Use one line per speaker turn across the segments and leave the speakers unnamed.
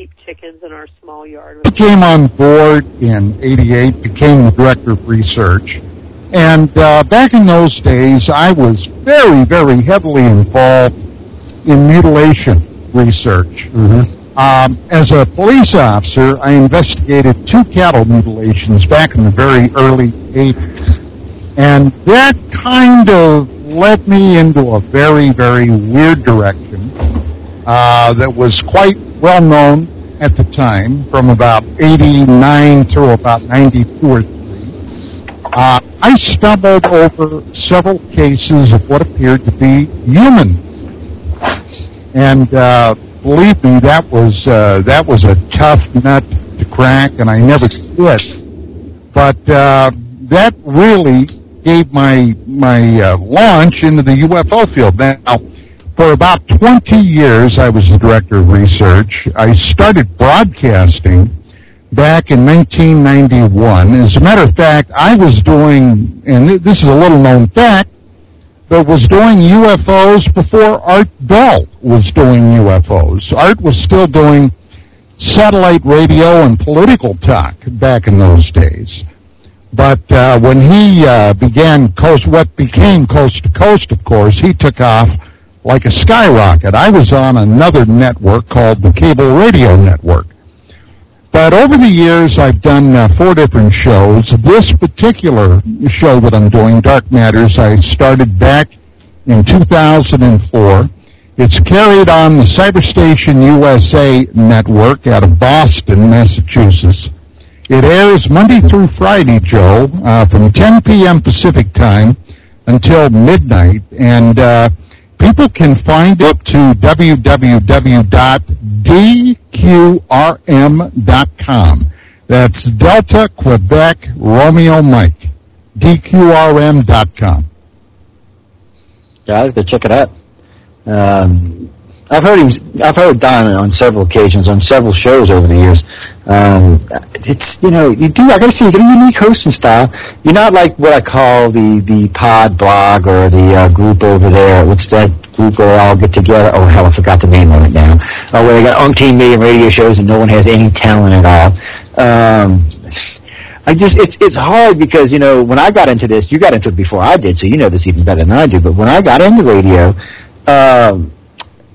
keep chickens in our small yard.
I came on board in 88, became the director of research. And uh, back in those days, I was very, very heavily involved in mutilation research. Um, as a police officer, I investigated two cattle mutilations back in the very early 80s. And that kind of led me into a very, very weird direction uh, that was quite well known at the time, from about 89 through about 94. Uh, I stumbled over several cases of what appeared to be human. And uh, believe me, that was uh, that was a tough nut to crack, and I never did. But uh, that really gave my my uh, launch into the UFO field. Now, for about 20 years, I was the director of research. I started broadcasting back in 1991. As a matter of fact, I was doing, and this is a little known fact, but was doing UFOs before Art Bell was doing UFOs. Art was still doing satellite radio and political talk back in those days. But uh, when he uh, began coast, what became Coast to Coast, of course, he took off like a skyrocket. I was on another network called the Cable Radio Network. But over the years, I've done uh, four different shows. This particular show that I'm doing, Dark Matters, I started back in 2004. It's carried on the Cyberstation USA network out of Boston, Massachusetts. It airs Monday through Friday, Joe, uh, from 10 p.m. Pacific time until midnight, and uh, people can find it to www.dqrm.com. That's Delta Quebec Romeo Mike. dqrm.com.
Guys, go check it out. Um, I've heard him. I've heard Don on several occasions on several shows over the years. Um, it's you know you do. I gotta say you got a unique hosting style. You're not like what I call the the pod blog or the uh, group over there. What's that group where they all get together? Oh hell, I forgot the name of it now. Oh, where they got umpteen million radio shows and no one has any talent at all. Um, I just it's it's hard because you know when I got into this, you got into it before I did, so you know this even better than I do. But when I got into radio. Um,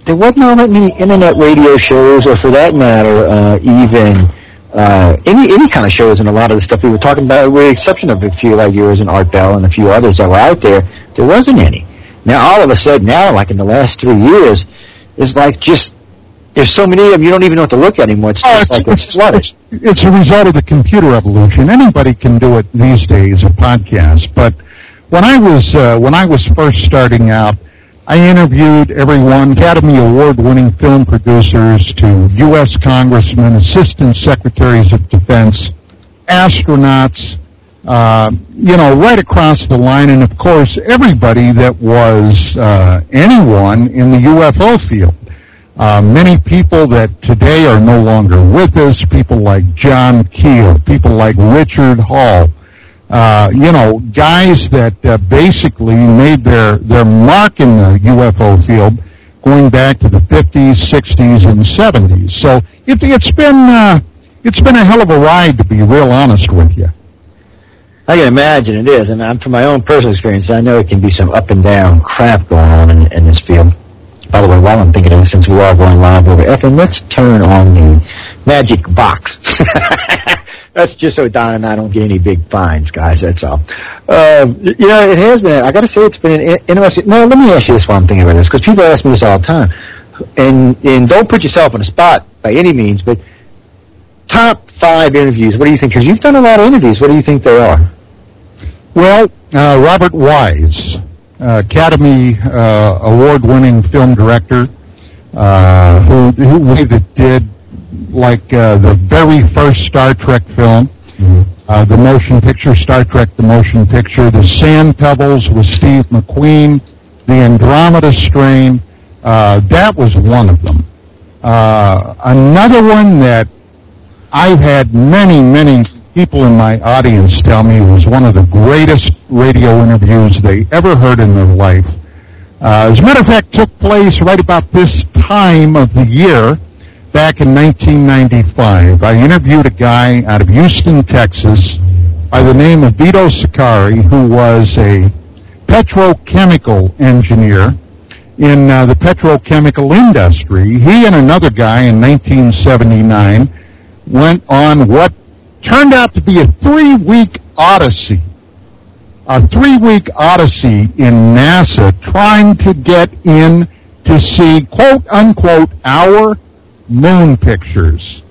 there wasn't all that many internet radio shows, or for that matter, uh, even uh, any any kind of shows. And a lot of the stuff we were talking about, with the exception of a few like yours and Art Bell and a few others that were out there, there wasn't any. Now all of a sudden, now like in the last three years, it's like just there's so many of them you don't even know what to look at anymore. It's
Oh,
just like it's flooded.
It's a result of the computer evolution. Anybody can do it these days, a podcast. But when I was uh, when I was first starting out, I interviewed everyone, Academy Award-winning film producers to U.S. congressmen, assistant secretaries of defense, astronauts, uh, you know, right across the line, and of course, everybody that was uh, anyone in the UFO field. Uh, many people that today are no longer with us, people like John Keel, people like Richard Hall, uh, you know, guys that uh, basically made their, their mark in the UFO field going back to the 50s, 60s, and 70s. So it, it's been uh, it's been a hell of a ride, to be real honest with you.
I can imagine it is, and I'm, from my own personal experience, I know it can be some up and down crap going on in, in this field. By the way, while I'm thinking of it, since we're all going live over FM, let's turn on the magic box. That's just so Don and I don't get any big fines, guys. That's all. Y- you know, it has been. I got to say, it's been an interesting. No, let me ask you this while I'm thinking about this, because people ask me this all the time, and and don't put yourself on the spot by any means, but top five interviews. What do you think? Because you've done a lot of interviews. What do you think they are?
Well, uh, Robert Wise, uh, Academy uh, Award-winning film director, uh, who who did like uh, the very first Star Trek film, uh, the motion picture Star Trek: The Motion Picture, The Sand Pebbles with Steve McQueen, The Andromeda Strain. Uh, that was one of them. Uh, another one that I've had many, many people in my audience tell me was one of the greatest radio interviews they ever heard in their life. Uh, as a matter of fact, took place right about this time of the year back in 1995, I interviewed a guy out of Houston, Texas, by the name of Vito Sicari, who was a petrochemical engineer in uh, the petrochemical industry. He and another guy in 1979 went on what turned out to be a three-week odyssey. A three-week odyssey in NASA trying to get in to see, quote unquote, our moon pictures.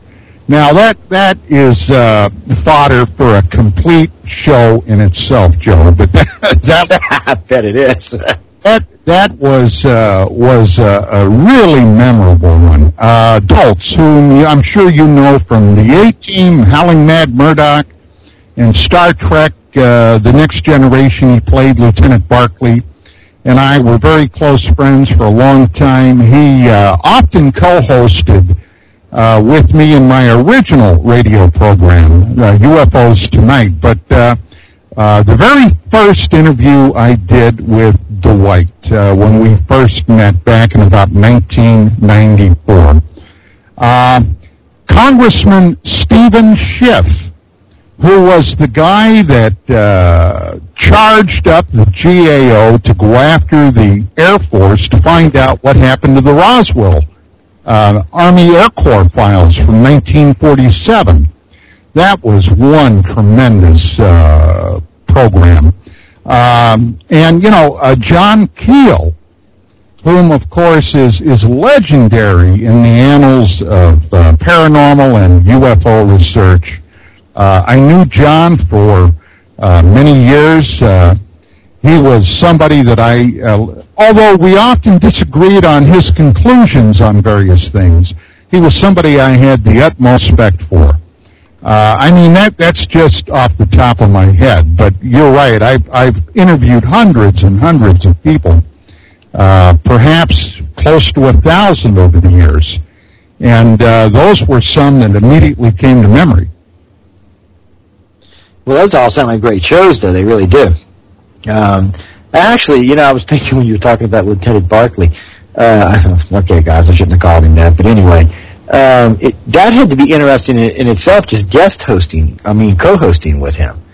Now that that is uh, fodder for a complete show in itself, Joe. But that, that
I bet it is.
that that was uh, was uh, a really memorable one. Uh, adults whom I'm sure you know from the A Team, Howling Mad Murdock, and Star Trek: uh, The Next Generation. He played Lieutenant Barclay, and I were very close friends for a long time. He uh, often co-hosted. Uh, with me in my original radio program, UFOs Tonight, but uh, the very first interview I did with Dwight uh, when we first met back in about 1994, uh, Congressman Steven Schiff, who was the guy that uh, charged up the GAO to go after the Air Force to find out what happened to the Roswell uh, Army Air Corps files from 1947 that was one tremendous uh, program. Um, and you know, uh, John Keel, whom of course is is legendary in the annals of uh, paranormal and UFO research. Uh, I knew John for uh, many years. Uh, he was somebody that I, although we often disagreed on his conclusions on various things, he was somebody I had the utmost respect for. Uh, I mean that that's just off the top of my head, but you're right. I've I've interviewed hundreds and hundreds of people, uh, perhaps close to a thousand over the years, and uh, those were some that immediately came to memory.
Well, those all sound like great shows, though. They really do. Um, actually, you know, I was thinking when you were talking about Lieutenant Barclay. Uh, okay, guys, I shouldn't have called him that, but anyway um, it, that had to be interesting in, in, itself, just guest hosting, I mean, co-hosting with him.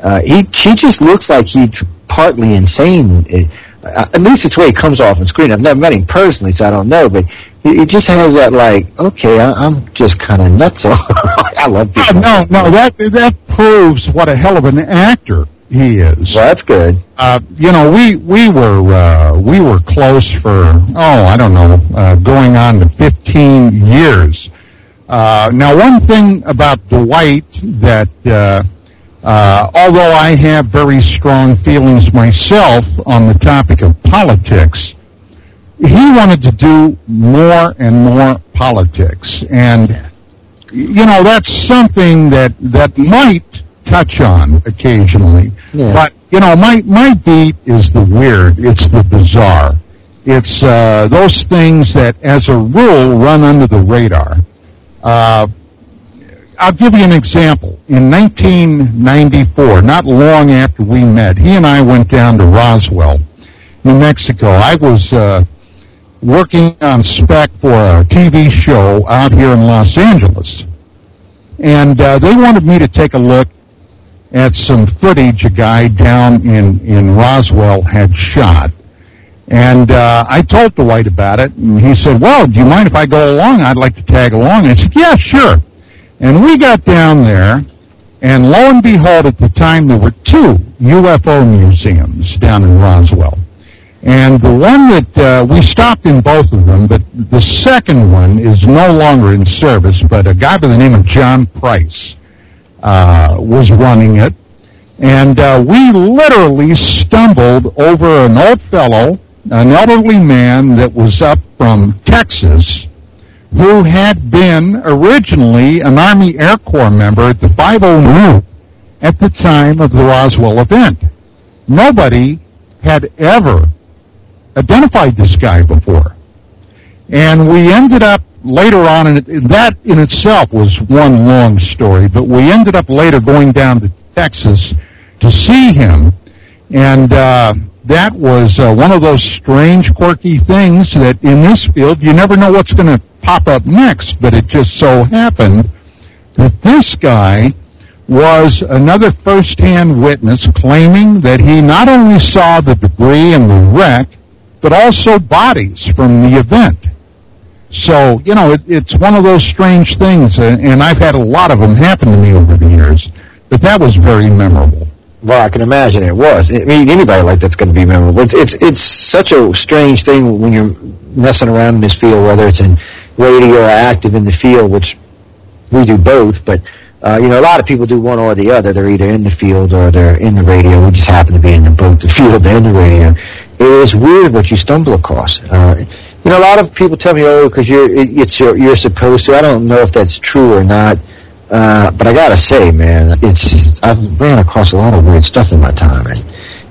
Uh, he, he just looks like he's partly insane. It, at least it's the way he comes off on screen. I've never met him personally, so I don't know, but he, he just has that like, okay, I, am just kind of nuts. I love people.
no, no, that, that proves what a hell of an actor he is.
Well, that's good.
Uh, you know, we we were uh, we were close for oh I don't know, uh, going on to 15 years. Uh, now, one thing about Dwight that, uh, uh, although I have very strong feelings myself on the topic of politics, he wanted to do more and more politics, and you know that's something that that might touch on occasionally. Yeah. But you know, my my beat is the weird. It's the bizarre. It's uh, those things that, as a rule, run under the radar. Uh, I'll give you an example. In 1994, not long after we met, he and I went down to Roswell, New Mexico. I was uh, working on spec for a TV show out here in Los Angeles. And uh, they wanted me to take a look at some footage a guy down in, in Roswell had shot. And uh, I told Dwight about it, and he said, well, do you mind if I go along? I'd like to tag along. I said, yeah, sure. And we got down there, and lo and behold, at the time, there were two UFO museums down in Roswell. And the one that, uh, we stopped in both of them, but the second one is no longer in service, but a guy by the name of John Price uh, was running it. And uh, we literally stumbled over an old fellow, an elderly man that was up from Texas, who had been originally an Army Air Corps member at the 509 at the time of the Roswell event. Nobody had ever identified this guy before. And we ended up later on, and that in itself was one long story, but we ended up later going down to Texas to see him. And uh, that was uh, one of those strange, quirky things that in this field you never know what's going to pop up next. But it just so happened that this guy was another first-hand witness claiming that he not only saw the debris and the wreck, but also bodies from the event. So, you know, it, it's one of those strange things, and I've had a lot of them happen to me over the years, but that was very memorable.
Well, I can imagine it was. I mean, anybody like that's going to be memorable. It's, it's it's such a strange thing when you're messing around in this field, whether it's in radio or active in the field, which we do both. But uh, you know, a lot of people do one or the other. They're either in the field or they're in the radio. We just happen to be in both the field and the radio. It is weird what you stumble across. Uh, you know, a lot of people tell me, "Oh, because you're it, it's your, you're supposed to." I don't know if that's true or not. Uh, but I gotta say, man, it's I've ran across a lot of weird stuff in my time, and,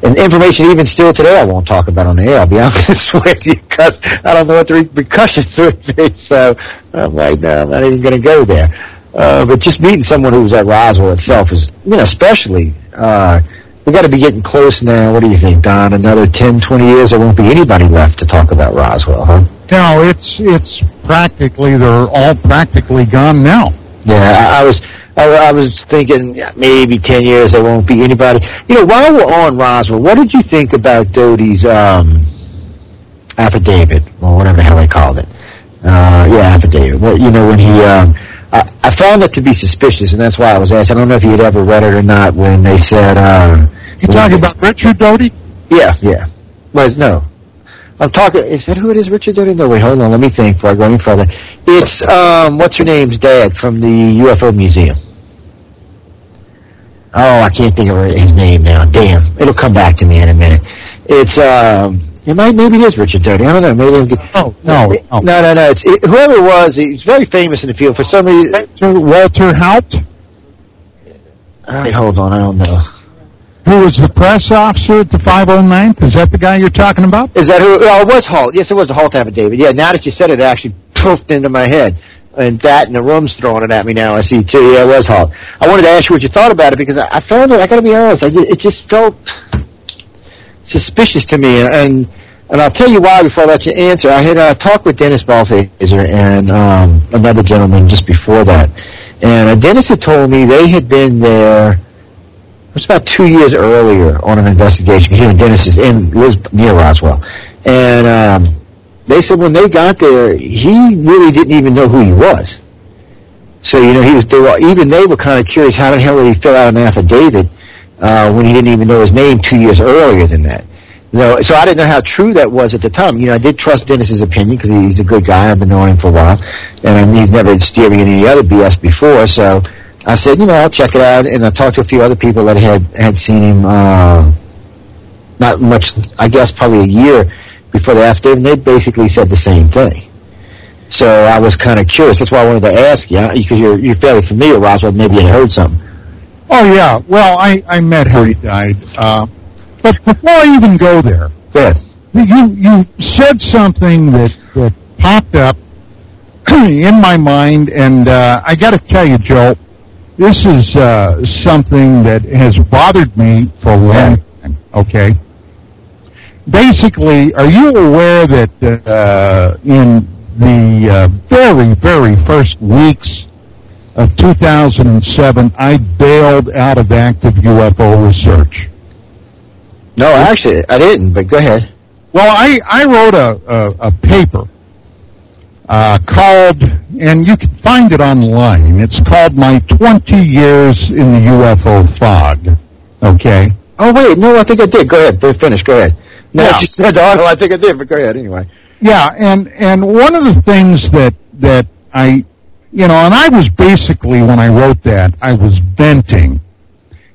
and information even still today I won't talk about on the air. I'll be honest with you, because I don't know what the repercussions would be. So I'm like, no, I'm not even to go there. Uh, but just meeting someone who was at Roswell itself is, you know, especially. Uh, we got to be getting close now. What do you think, Don? Another 10, 20 years, there won't be anybody left to talk about Roswell, huh?
No, it's it's practically they're all practically gone now.
Yeah, I, I was I, I was thinking maybe ten years there won't be anybody. You know, while we're on Roswell, what did you think about Doty's um, affidavit or whatever the hell they called it? Uh, yeah, affidavit. Well, you know, when he, um, I, I found it to be suspicious, and that's why I was asked. I don't know if you had ever read it or not. When they said, uh,
You talking about Richard Doty?
yeah, yeah, was no. I'm talking. Is that who it is? Richard Doty? No, wait, hold on. Let me think before I go any further. It's um, what's her name's dad from the UFO museum. Oh, I can't think of her- his name now. Damn, it'll come back to me in a minute. It's um, it might maybe it is Richard Doty. I don't know. Maybe get-
Oh, no, no.
no, no, no. It's it, whoever it was. He's very famous in the field for some reason.
Walter, Haut,
Uh, hold on, I don't know.
Who was the press officer at the 509th. Is that the guy you're talking about?
Is that who? Oh, it was Haut. Yes, it was the Haut affidavit. Yeah, now that you said it, it actually poofed into my head. And that and the room's throwing it at me now. I see too. Yeah, it was Haut. I wanted to ask you what you thought about it because I, I found it. I got to be honest. I it just felt suspicious to me, and and I'll tell you why before I let you answer. I had uh, talked with Dennis Balthaser and um, another gentleman just before that, and uh, Dennis had told me they had been there. It was about two years earlier on an investigation. Because, you know, Dennis is near Roswell, and um, they said when they got there, he really didn't even know who he was. So you know, he was. They were even they were kind of curious how the hell did he fill out an affidavit uh, when he didn't even know his name two years earlier than that. No, so I didn't know how true that was at the time. You know, I did trust Dennis's opinion because he's a good guy. I've been knowing him for a while, and I mean, he's never steered me in any other BS before. So I said, you know, I'll check it out, and I talked to a few other people that had had seen him. Uh, not much, I guess, probably a year before the affidavit, and they basically said the same thing. So I was kind of curious. That's why I wanted to ask you because you're you're fairly familiar, with Roswell. Maybe you had heard something.
Oh yeah. Well, I I met how he died. Uh, but before I even go there,
Good.
you you said something that that popped up in my mind, and uh, I got to tell you, Joe, this is uh, something that has bothered me for a long time. Okay. Basically, are you aware that uh, in the uh, very very first weeks of 2007, I bailed out of active UFO research?
No, actually, I didn't. But go ahead.
Well, I, I wrote a, a, a paper uh, called, and you can find it online. It's called My 20 Years in the UFO Fog. Okay?
Oh wait, no, I think I did. Go ahead. Go- Finish. Go ahead. No,
Yeah.
you said oh, I think I did, but go ahead anyway.
Yeah, and, and one of the things that, that I, you know, and I was basically, when I wrote that, I was venting.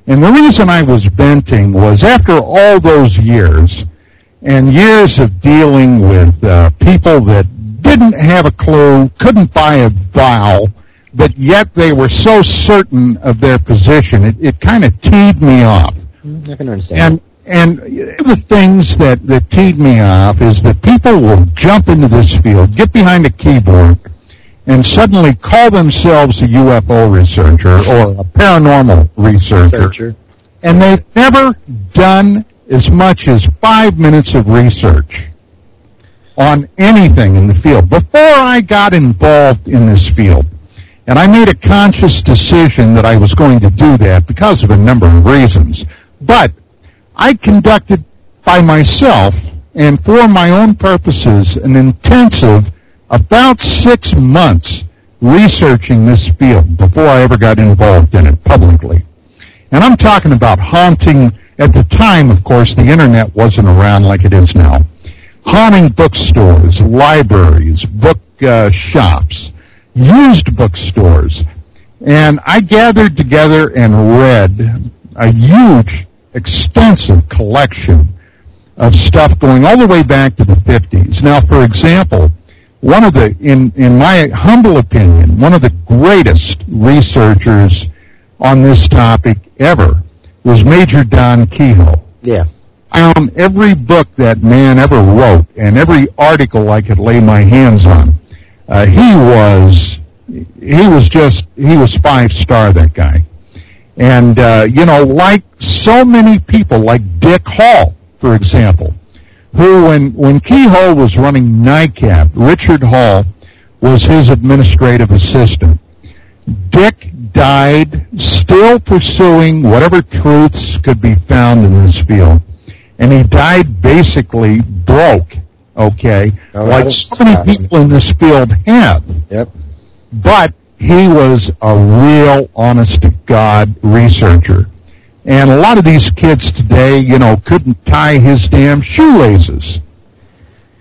And the reason I was venting was after all those years, and years of dealing with uh, people that didn't have a clue, couldn't buy a vowel, but yet they were so certain of their position, it, it kind of teed me off.
Mm, I can understand.
And and the things that, that teed me off is that people will jump into this field, get behind a keyboard, and suddenly call themselves a UFO researcher or a paranormal researcher
Researcher.
and they've never done as much as five minutes of research on anything in the field before I got involved in this field. And I made a conscious decision that I was going to do that because of a number of reasons. But I conducted by myself and for my own purposes an intensive about six months researching this field before I ever got involved in it publicly. And I'm talking about haunting, at the time, of course, the internet wasn't around like it is now. Haunting bookstores, libraries, book uh, shops, used bookstores. And I gathered together and read a huge, extensive collection of stuff going all the way back to the 50s. Now, for example, one of the, in, in my humble opinion, one of the greatest researchers on this topic ever was Major Don Keyhoe.
Yeah.
Found every book that man ever wrote and every article I could lay my hands on. Uh, he was, he was just, he was five star, that guy. And, uh, you know, like so many people, like Dick Hall, for example, who, when, when Keyhoe was running NICAP, Richard Hall was his administrative assistant. Dick died still pursuing whatever truths could be found in this field. And he died basically broke, okay?
Oh,
like so many people in this field have.
Yep.
But he was a real honest to God researcher. And a lot of these kids today, you know, couldn't tie his damn shoelaces.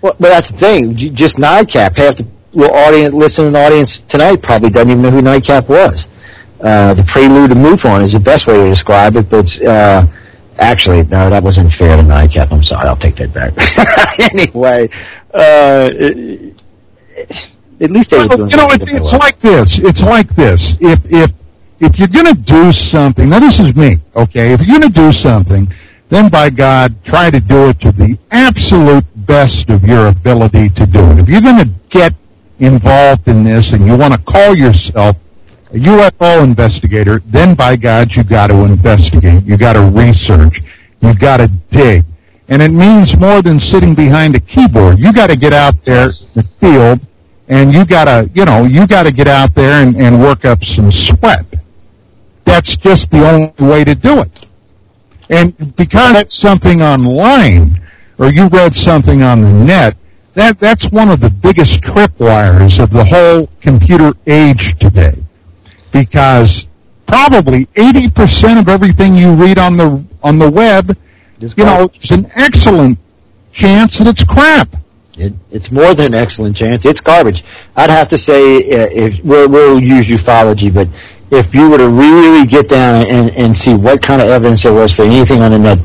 Well, but that's the thing. Just NICAP. Half the little audience, listening audience tonight probably doesn't even know who NICAP was. Uh, the prelude to MUFON is the best way to describe it, but it's, uh, actually, no, that wasn't fair to NICAP. I'm sorry. I'll take that back. anyway, uh, it- at least they were
Well,
doing
you know, it, it's like this. It's like this. If if if you're going to do something, now this is me, okay? If you're going to do something, then by God, try to do it to the absolute best of your ability to do it. If you're going to get involved in this and you want to call yourself a UFO investigator, then by God, you got to investigate. You got to research. You got to dig. And it means more than sitting behind a keyboard. You got to get out there in the field and you gotta, you know, you gotta get out there and, and work up some sweat. That's just the only way to do it. And because it's something online, or you read something on the net, that, that's one of the biggest tripwires of the whole computer age today. Because probably 80% of everything you read on the, on the web,
Just
you know, there's an excellent chance that it's crap.
It, it's more than an excellent chance. It's garbage. I'd have to say, uh, if we'll, we'll use ufology, but if you were to really get down and, and see what kind of evidence there was for anything on the net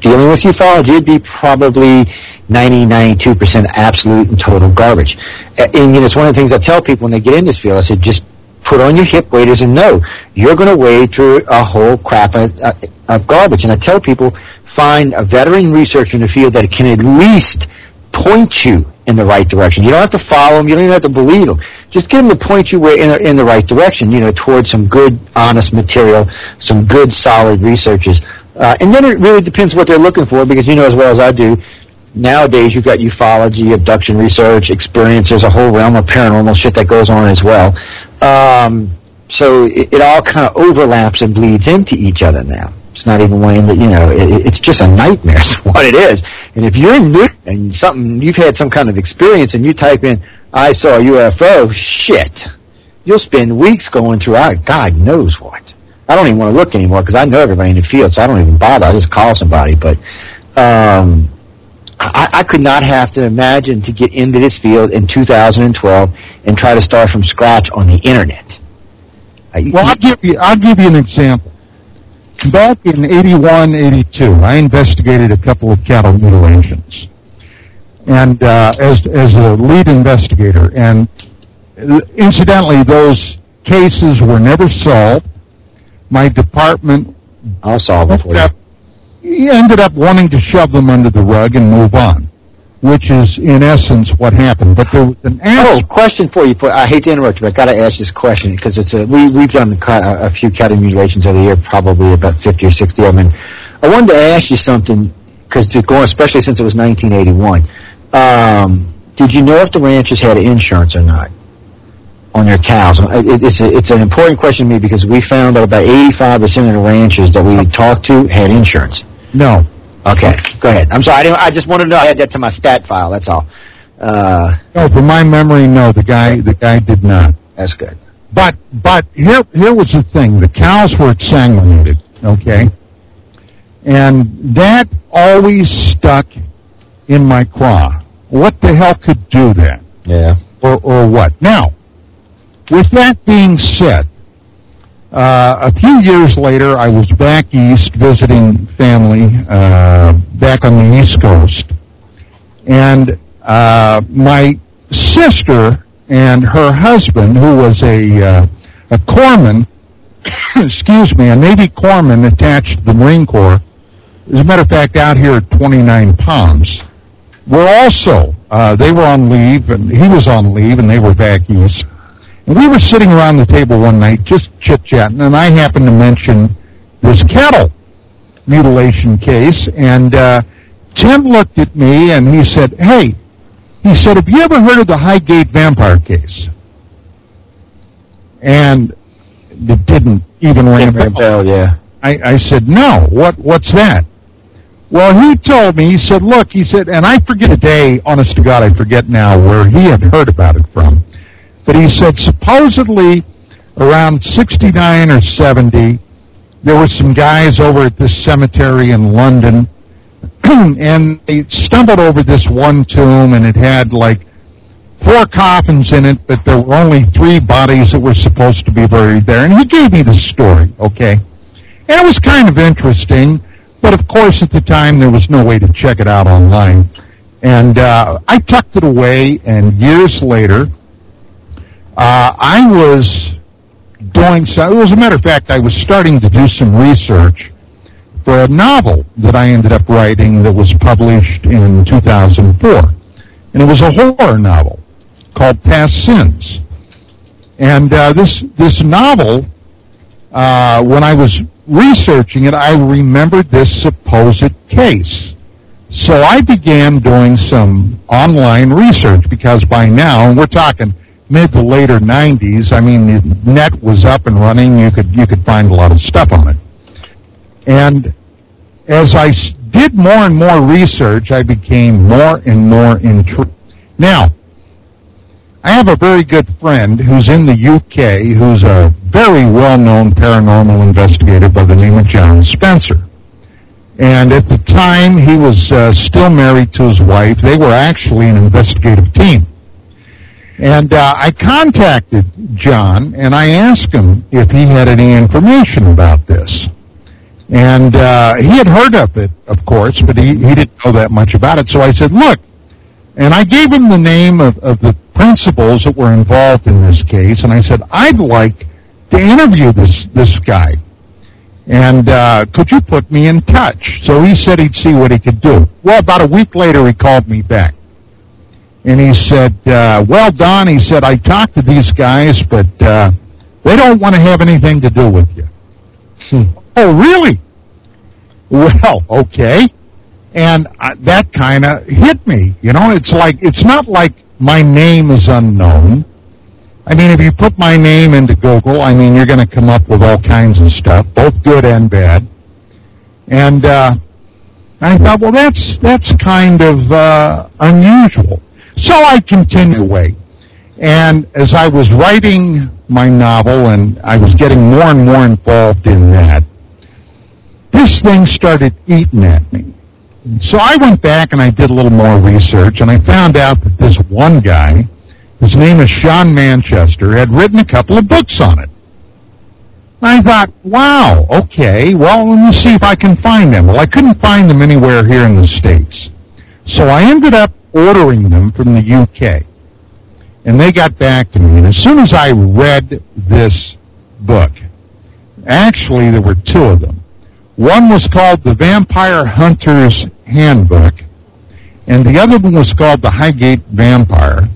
dealing with ufology, it'd be probably 90, 92% absolute and total garbage. Uh, And, you know, it's one of the things I tell people when they get in this field. I said, just put on your hip waders and know you're going to wade through a whole crap of, uh, of garbage. And I tell people, find a veteran researcher in the field that can at least point you in the right direction. You don't have to follow them. You don't even have to believe them. Just get them to point you where- in the, in the right direction, you know, towards some good, honest material, some good, solid researchers. Uh, and then it really depends what they're looking for because you know as well as I do, nowadays you've got ufology, abduction research, experience. There's a whole realm of paranormal shit that goes on as well. Um, so it, it all kind of overlaps and bleeds into each other now. It's not even one the, you know, it, it's just a nightmare is what it is. And if you're new and something, you've had some kind of experience and you type in, I saw a UFO, shit. You'll spend weeks going through, God knows what. I don't even want to look anymore because I know everybody in the field, so I don't even bother. I just call somebody. But um, I, I could not have to imagine to get into this field in 2012 and try to start from scratch on the internet.
Well, I'll give you, I'll give you an example. Back in 81, 82, I investigated a couple of cattle mutilations. And, uh, as, as a lead investigator, and uh, incidentally, those cases were never solved. My department
I'll solve it for you.
Up, ended up wanting to shove them under the rug and move on, which is in essence what happened. But there was an
Oh, question for you. For, I hate to interrupt you, but I got to ask this question because it's a we we've done a, a few cattle mutilations over the year, probably about fifty or sixty of them. And I wanted to ask you something because to go, especially since it was 1981. Um, did you know if the ranchers had insurance or not on their cows? It's a, it's an important question to me because we found that about 85 percent of the ranchers that we talked to had insurance.
No.
Okay, go ahead. I'm sorry. I, didn't, I just wanted to know. I had that to my stat file. That's all. Uh,
No, from my memory, no. The guy, the guy did not.
that's good.
But but here here was the thing: the cows were exsanguinated, okay, and that always stuck in my craw. What the hell could do that,
Yeah.
or or what? Now, with that being said, uh, a few years later, I was back east visiting family uh, back on the East Coast, and uh, my sister and her husband, who was a uh, a corpsman, excuse me, a Navy corpsman attached to the Marine Corps. As a matter of fact, out here at 29 Palms, were also uh, they were on leave, and he was on leave, and they were back east. We were sitting around the table one night, just chit chatting, and I happened to mention this cattle mutilation case, and uh, Tim looked at me and he said, "Hey," he said, "Have you ever heard of the Highgate vampire case?" And it didn't even ring a
Ring a
bell.
bell, yeah.
I, I said, no, what, what's that? Well, he told me, he said, look, he said, and I forget the day, honest to God, I forget now where he had heard about it from. But he said, supposedly around 69 or 70, there were some guys over at this cemetery in London, and they stumbled over this one tomb, and it had like four coffins in it, but there were only three bodies that were supposed to be buried there. And he gave me the story, okay? And it was kind of interesting, but of course at the time there was no way to check it out online. And uh, I tucked it away, and years later, uh, I was doing so. As a matter of fact, I was starting to do some research for a novel that I ended up writing that was published in 2004. And it was a horror novel called Past Sins. And uh, this this novel, uh, when I was researching it, I remembered this supposed case. So I began doing some online research because by now, and we're talking mid to later 90s, I mean, the net was up and running. You could you could find a lot of stuff on it. And as I did more and more research, I became more and more intrigued. Now, I have a very good friend who's in the UK who's a very well-known paranormal investigator by the name of John Spencer. And at the time, he was uh, still married to his wife. They were actually an investigative team. And uh, I contacted John and I asked him if he had any information about this. And uh, he had heard of it, of course, but he, he didn't know that much about it. So I said, look, and I gave him the name of, of the principals that were involved in this case, and I said, I'd like to interview this, this guy. And uh, could you put me in touch? So he said he'd see what he could do. Well, about a week later, he called me back. And he said, uh, well, Don, he said, I talked to these guys, but uh, they don't want to have anything to do with you. Oh, really? Well, okay. And uh, that kind of hit me. You know, it's like, it's not like my name is unknown. I mean, if you put my name into Google, I mean, you're going to come up with all kinds of stuff, both good and bad. And uh, I thought, well, that's that's kind of uh, unusual. So I continued away. And as I was writing my novel and I was getting more and more involved in that, this thing started eating at me. So I went back and I did a little more research and I found out that this one guy, his name is Sean Manchester, had written a couple of books on it. And I thought, wow, okay, well, let me see if I can find them. Well, I couldn't find them anywhere here in the States. So I ended up ordering them from the UK. And they got back to me. And as soon as I read this book, actually there were two of them. One was called The Vampire Hunter's Handbook, and the other one was called The Highgate Vampire.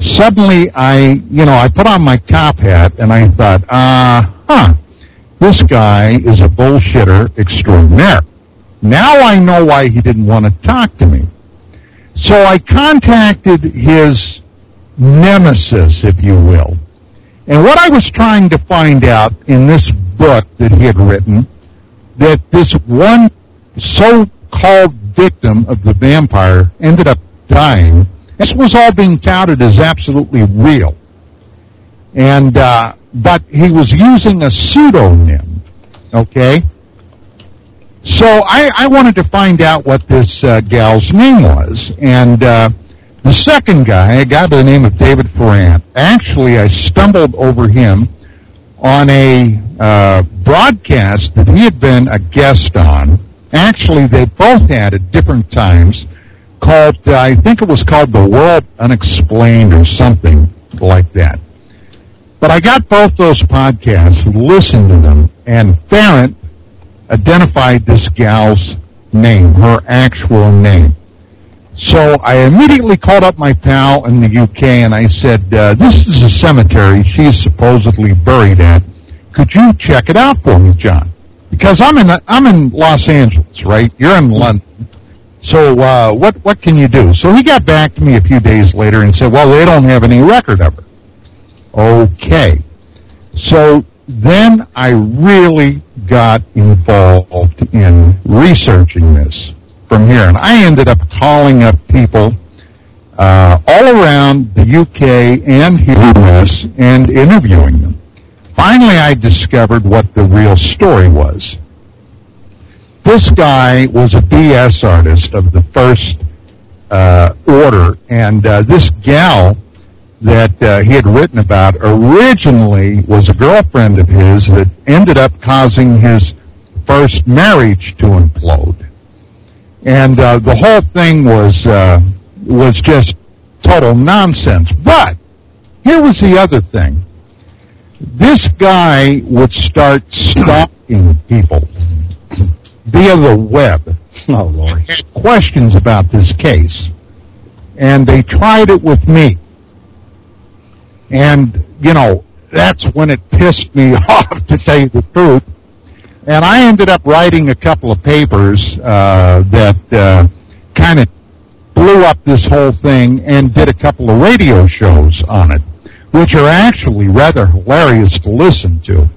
Suddenly, I, you know, I put on my top hat and I thought, uh, huh, this guy is a bullshitter extraordinaire. Now I know why he didn't want to talk to me. So I contacted his nemesis, if you will. And what I was trying to find out in this book that he had written, that this one so-called victim of the vampire ended up dying, this was all being touted as absolutely real. And, uh, but he was using a pseudonym, okay? So I, I wanted to find out what this uh, gal's name was. And, uh, the second guy, a guy by the name of David Farrant, actually I stumbled over him on a uh, broadcast that he had been a guest on. Actually, they both had at different times called, uh, I think it was called The World Unexplained or something like that. But I got both those podcasts, listened to them, and Farrant identified this gal's name, her actual name. So I immediately called up my pal in the UK and I said, uh, this is a cemetery she's supposedly buried at. Could you check it out for me, John? Because I'm in I'm in Los Angeles, right? You're in London. So uh, what what can you do? So he got back to me a few days later and said, well, they don't have any record of her. Okay. So then I really got involved in researching this from here. And I ended up calling up people uh, all around the UK and US and interviewing them. Finally, I discovered what the real story was. This guy was a BS artist of the first uh, order, and uh, this gal that uh, he had written about originally was a girlfriend of his that ended up causing his first marriage to implode and uh, the whole thing was uh, was just total nonsense. But here was the other thing: this guy would start stalking people via the web.
Oh Lord!
Had questions about this case, and they tried it with me. And you know that's when it pissed me off, to tell you the truth and I ended up writing a couple of papers uh, that uh, kind of blew up this whole thing and did a couple of radio shows on it, which are actually rather hilarious to listen to.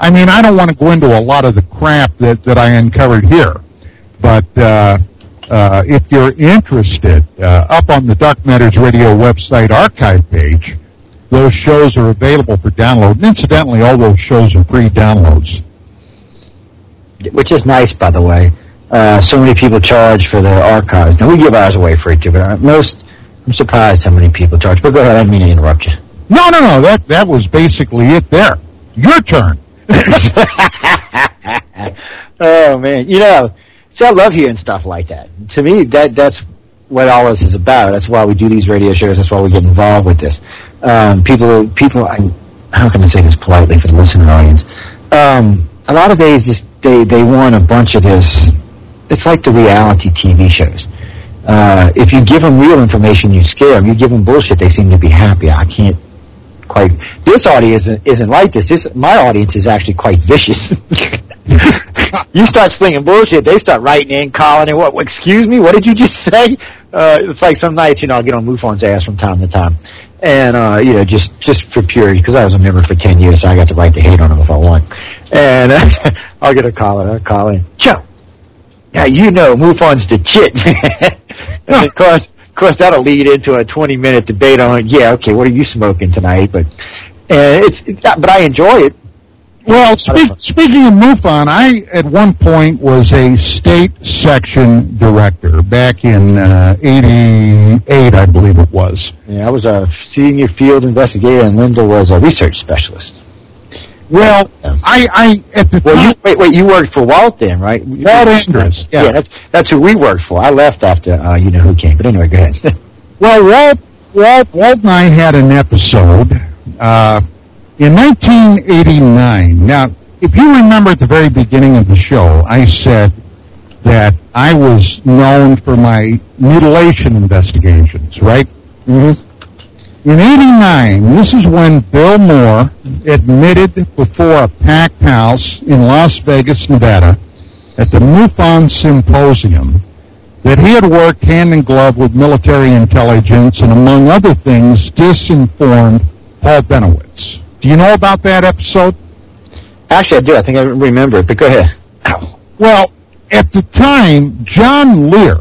I mean, I don't want to go into a lot of the crap that, that I uncovered here, but uh, uh, if you're interested, uh, up on the Dark Matters Radio website archive page, those shows are available for download. And incidentally, all those shows are free downloads
which is nice, by the way. Uh, so many people charge for their archives. Now we give ours away free too, but most I'm surprised how many people charge. But go ahead, I didn't mean to interrupt you.
No, no, no. That that was basically it. There, your turn.
oh man, you know, see, I love hearing stuff like that. To me, that that's what all this is about. That's why we do these radio shows. That's why we get involved with this. Um, people, people. I, how can I say this politely for the listening audience? Um, a lot of days, just they they want a bunch of this. It's like the reality TV shows. Uh, if you give them real information, you scare them. You give them bullshit, they seem to be happy. I can't quite. This audience isn't, isn't like this. This my audience is actually quite vicious. you start slinging bullshit, they start writing in, calling in. What? Excuse me? What did you just say? Uh, it's like some nights, you know, I'll get on MUFON's ass from time to time, and uh, you know, just just for purity, because I was a member for ten years, so I got the right to hate on them if I want. And I'll get a call in. I'll call in, Joe. Now you know MUFON's the shit, and of course, of course, that'll lead into a twenty-minute debate on, yeah, okay, what are you smoking tonight? But and it's, it's but I enjoy it
well, speak, speaking of MUFON, I at one point was a state section director back in uh, '88, I believe it was.
Yeah, I was a senior field investigator, and Linda was a research specialist.
Well. I, I at the
well,
time,
you, wait, wait, you worked for Walt then, right?
Walt Andrus.
Yeah. yeah, that's that's who we worked for. I left after uh, you know who came, but anyway, go ahead.
well, Walt, Walt, Walt and I had an episode. Uh, in 1989, now, if you remember at the very beginning of the show, I said that I was known for my mutilation investigations, right?
Mm-hmm.
In 89, this is when Bill Moore admitted before a packed house in Las Vegas, Nevada, at the MUFON Symposium that he had worked hand in glove with military intelligence and, among other things, disinformed Paul Bennewitz. Do you know about that episode?
Actually, I do. I think I remember it, but go ahead. Ow.
Well, at the time, John Lear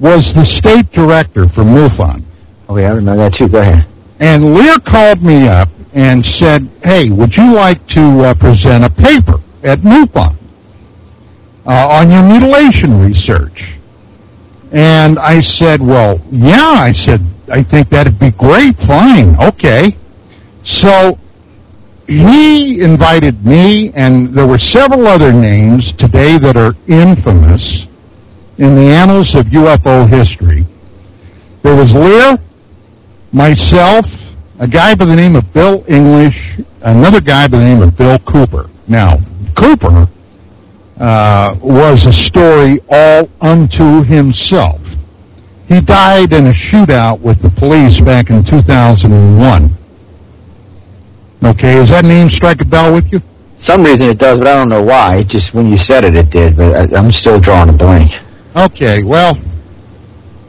was the state director for MUFON.
Oh, yeah, I remember that too. Go ahead.
And Lear called me up and said, hey, would you like to uh, present a paper at MUFON uh, on your mutilation research? And I said, well, yeah. I said, I think that'd be great. Fine. Okay. So he invited me, and there were several other names today that are infamous in the annals of UFO history. There was Lear, myself, a guy by the name of Bill English, another guy by the name of Bill Cooper. Now, Cooper uh, was a story all unto himself. He died in a shootout with the police back in 2001. Okay, does that name strike a bell with you?
Some reason it does, but I don't know why. It just when you said it, it did. But I, I'm still drawing a blank.
Okay, well,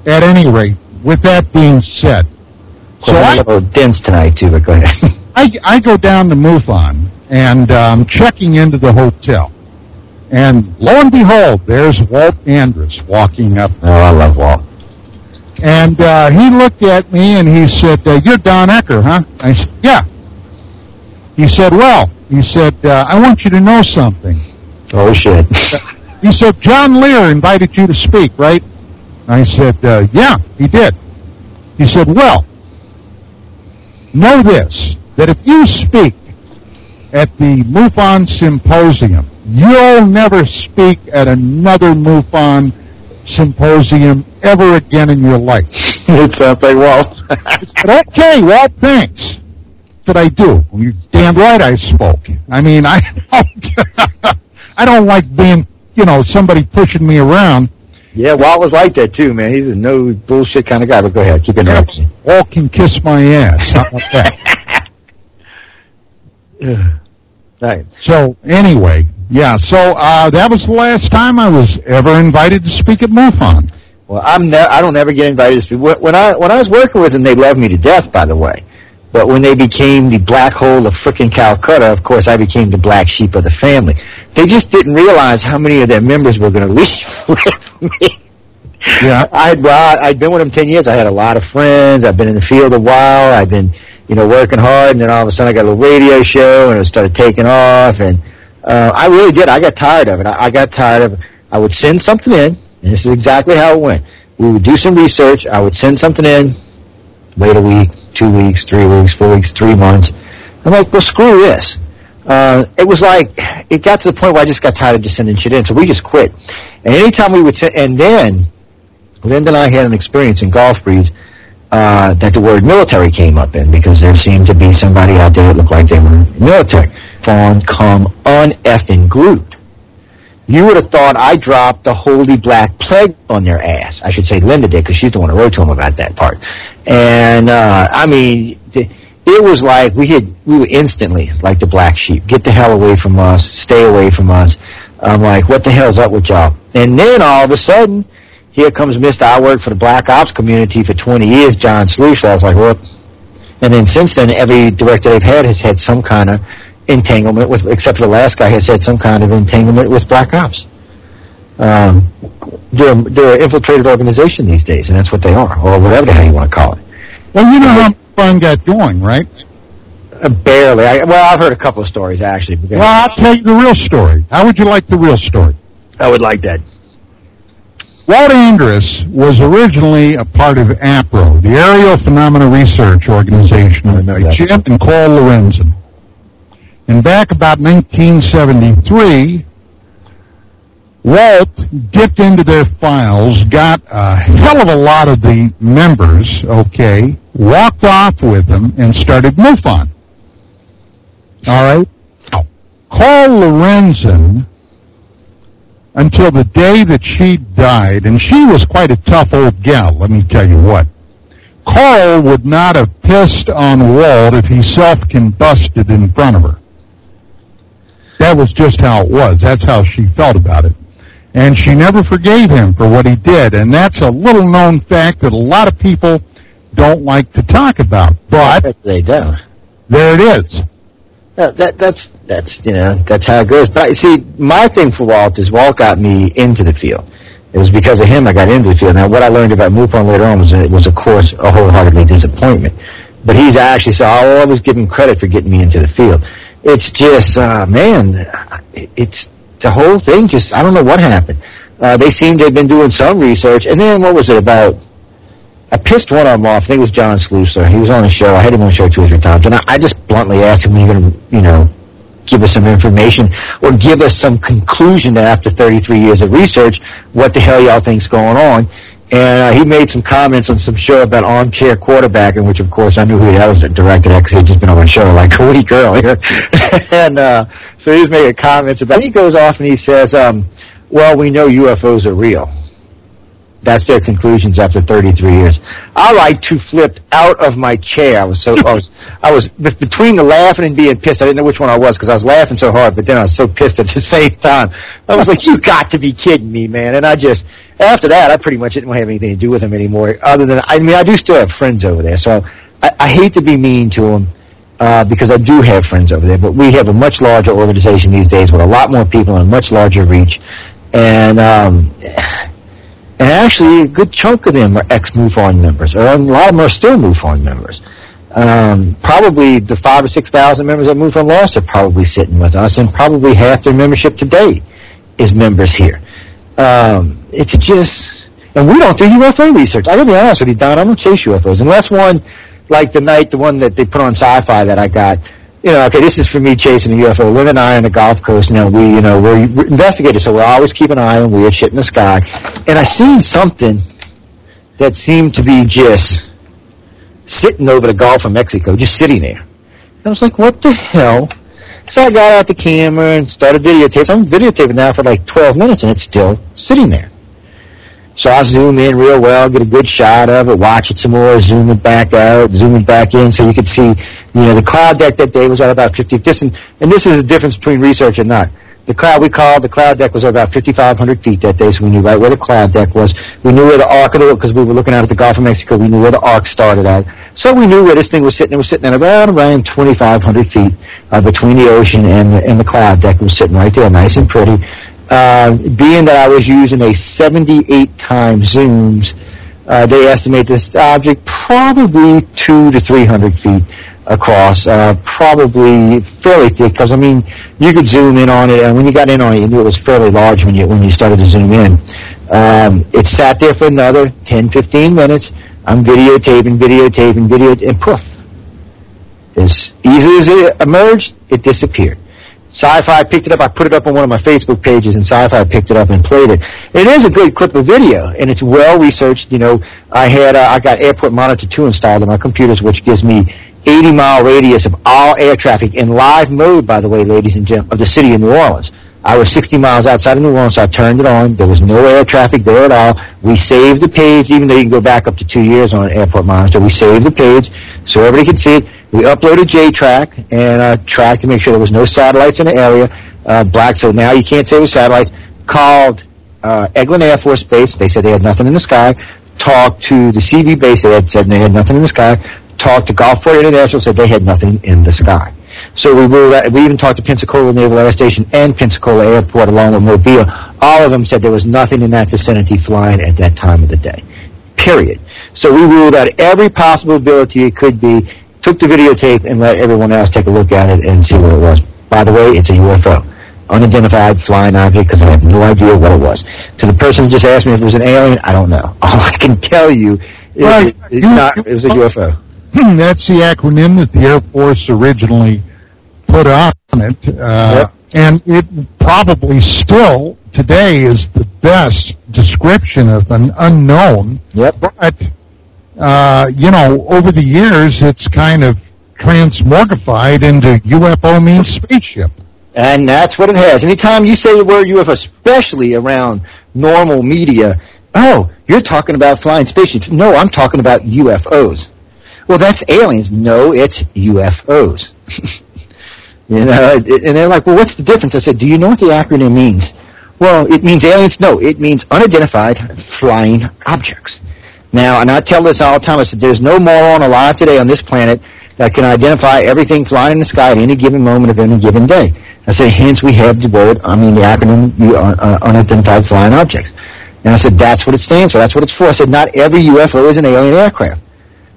at any rate, with that being said,
so I'm
I,
a little dense tonight too. But go ahead.
I, I go down to MUFON and um, checking into the hotel. And lo and behold, there's Walt Andrus walking up.
oh, I love Walt.
And uh, he looked at me and he said, uh, you're Don Ecker, huh? I said, yeah. He said, well, he said, uh, I want you to know something.
Oh shit.
He said, John Lear invited you to speak, right? I said, uh, yeah, he did. He said, well, know this, that if you speak at the MUFON Symposium, you'll never speak at another MUFON Symposium ever again in your life.
it sounds like Walt.
Okay, well, thanks. Did I do? You damn right I spoke. I mean, I don't, I don't like being, you know, somebody pushing me around.
yeah, Walt was like that too, man. He's a no bullshit kind of guy. But go ahead, keep it up.
All can kiss my ass. How about that?
Right.
So anyway, yeah. So uh, that was the last time I was ever invited to speak at MUFON.
Well, I'm ne- I don't ever get invited to speak. When I when I was working with them, they loved me to death, by the way. But when they became the black hole of frickin' Calcutta, of course, I became the black sheep of the family. They just didn't realize how many of their members were going to leave with me.
Yeah.
I'd well, I'd been with them ten years. I had a lot of friends. I've been in the field a while. I've been, you know, working hard, and then all of a sudden I got a little radio show, and it started taking off. And uh, I really did. I got tired of it. I, I got tired of. I would send something in, and this is exactly how it went. We would do some research. I would send something in. Wait a week, two weeks, three weeks, four weeks, three months. I'm like, well, screw this. Uh, it was like it got to the point where I just got tired of just sending shit in, so we just quit. And anytime we would send, and then Linda and I had an experience in Gulf Breeze uh, that the word military came up in because there seemed to be somebody out there that looked like they were military. Fawn come uneffing glued. You would have thought I dropped the holy black plague on their ass. I should say Linda did because she's the one who wrote to him about that part. And uh, I mean, it was like we had we were instantly like the black sheep. Get the hell away from us. Stay away from us. I'm like, what the hell's up with y'all? And then all of a sudden, here comes Mr. I worked for the Black Ops community for 20 years, John Schuessler. I was like, whoop. And then since then, every director they've had has had some kind of entanglement with, except for the last guy has had some kind of entanglement with Black Ops. Um, they're, they're an infiltrated organization these days, and that's what they are, or whatever the hell you want to call it.
Well, you know how fun got going, right?
Uh, barely. I, well, I've heard a couple of stories, actually.
Well, I'll tell you the real story. How would you like the real story?
I would like that.
Walt Andrus was originally a part of APRO, the Aerial Phenomena Research Organization, by. Jim and Coral Lorenzen. And back about 1973, Walt dipped into their files, got a hell of a lot of the members, okay, walked off with them, and started MUFON. All right? Coral Lorenzen until the day that she died, and she was quite a tough old gal, let me tell you what. Coral would not have pissed on Walt if he self-combusted in front of her. That was just how it was. That's how she felt about it. And she never forgave him for what he did. And that's a little known fact that a lot of people don't like to talk about. But
they don't.
There it is.
No, that that's that's you know that's how it goes. But see, my thing for Walt is Walt got me into the field. It was because of him I got into the field. Now, what I learned about MUFON later on was it was, of course, a wholeheartedly disappointment. But he's actually so I'll always give him credit for getting me into the field. It's just, uh, man, it's the whole thing. Just I don't know what happened. Uh, they seemed to have been doing some research, and then what was it about? I pissed one of them off. I think it was John Schuessler. He was on the show. I had him on the show two or three times, and I, I just bluntly asked him, "When are you going to, you know, give us some information or give us some conclusion that after 33 years of research, what the hell y'all think's going on?" And uh, he made some comments on some show about armchair quarterbacking, which of course I knew who that was directed that because he had just been on a show like a week earlier. and uh, so he was making comments about. And he goes off and he says, um, "Well, we know UFOs are real." That's their conclusions after 33 years. I like to flip out of my chair. I was so I was I was between the laughing and being pissed. I didn't know which one I was because I was laughing so hard, but then I was so pissed at the same time. I was like, "You got to be kidding me, man!" And I just after that, I pretty much didn't have anything to do with him anymore. Other than I mean, I do still have friends over there, so I, I hate to be mean to them. Uh, because I do have friends over there, but we have a much larger organization these days with a lot more people and a much larger reach. And um, and actually, a good chunk of them are ex-MUFON members, or a lot of them are still MUFON members. Um, probably the five or six thousand members of MUFON Lost are probably sitting with us, and probably half their membership today is members here. Um, it's just, and we don't do UFO research. I gotta be honest with you, Don. I don't chase UFOs unless one, like the night, the one that they put on Sci-Fi that I got you know, okay, this is for me chasing a UFO. Lynn and I on the Gulf Coast, you know, we, you know, we're investigators, so we're always keep an eye on weird shit in the sky. And I seen something that seemed to be just sitting over the Gulf of Mexico, just sitting there. And I was like, what the hell? So I got out the camera and started videotaping. I'm videotaping now for like 12 minutes, and it's still sitting there. So I zoom in real well, get a good shot of it, watch it some more, zoom it back out, zoom it back in so you could see, you know, the cloud deck that day was at about 50, this and, and this is the difference between research and not. The cloud we called, the cloud deck was at about 5,500 feet that day, so we knew right where the cloud deck was. We knew where the arc of the, because we were looking out at the Gulf of Mexico, we knew where the arc started at. So we knew where this thing was sitting. It was sitting at around, around 2,500 feet uh, between the ocean and the, and the cloud deck. It was sitting right there, nice and pretty. Uh, being that I was using a 78 times zooms, uh, they estimate this object probably two to 300 feet across, uh, probably fairly thick. Because I mean, you could zoom in on it, and when you got in on it, you knew it was fairly large when you when you started to zoom in. Um, it sat there for another 10, 15 minutes. I'm videotaping, videotaping, video, and poof. As easily as it emerged, it disappeared. Sci-Fi picked it up. I put it up on one of my Facebook pages, and Sci-Fi picked it up and played it. It is a great clip of video, and it's well researched. You know, I had uh, I got Airport Monitor 2 installed on my computers, which gives me 80 mile radius of all air traffic in live mode. By the way, ladies and gentlemen, of the city of New Orleans. I was 60 miles outside of New Orleans, so I turned it on. There was no air traffic there at all. We saved the page, even though you can go back up to two years on an Airport Monitor. We saved the page so everybody could see it. We uploaded JTrack and uh, tracked to make sure there was no satellites in the area. Uh, black, so now you can't say it was satellites. Called uh, Eglin Air Force Base. They said they had nothing in the sky. Talked to the Seabee base. They had said they had nothing in the sky. Talked to Gulfport International. Said they had nothing in the sky. So we ruled that. We even talked to Pensacola Naval Air Station and Pensacola Airport along with Mobile. All of them said there was nothing in that vicinity flying at that time of the day. Period. So we ruled out every possibility it could be took the videotape and let everyone else take a look at it and see what it was. By the way, it's a UFO. Unidentified flying object because I have no idea what it was. To the person who just asked me if it was an alien, I don't know. All I can tell you is it, it's not, it was a UFO.
That's the acronym that the Air Force originally put on it. Uh,
Yep.
And it probably still today is the best description of an unknown.
Yep.
But, uh, you know, over the years, it's kind of transmorgified into UFO means spaceship.
And that's what it has. Anytime you say the word UFO, especially around normal media, oh, you're talking about flying spaceships. No, I'm talking about UFOs. Well, that's aliens. No, it's UFOs. You know, and they're like, well, what's the difference? I said, do you know what the acronym means? Well, it means aliens. No, it means unidentified flying objects. Now, and I tell this all the time. I said, there's no moron alive today on this planet that can identify everything flying in the sky at any given moment of any given day. I said, hence we have the word, I mean the acronym uh, uh, unidentified flying objects. And I said, that's what it stands for. That's what it's for. I said, not every UFO is an alien aircraft.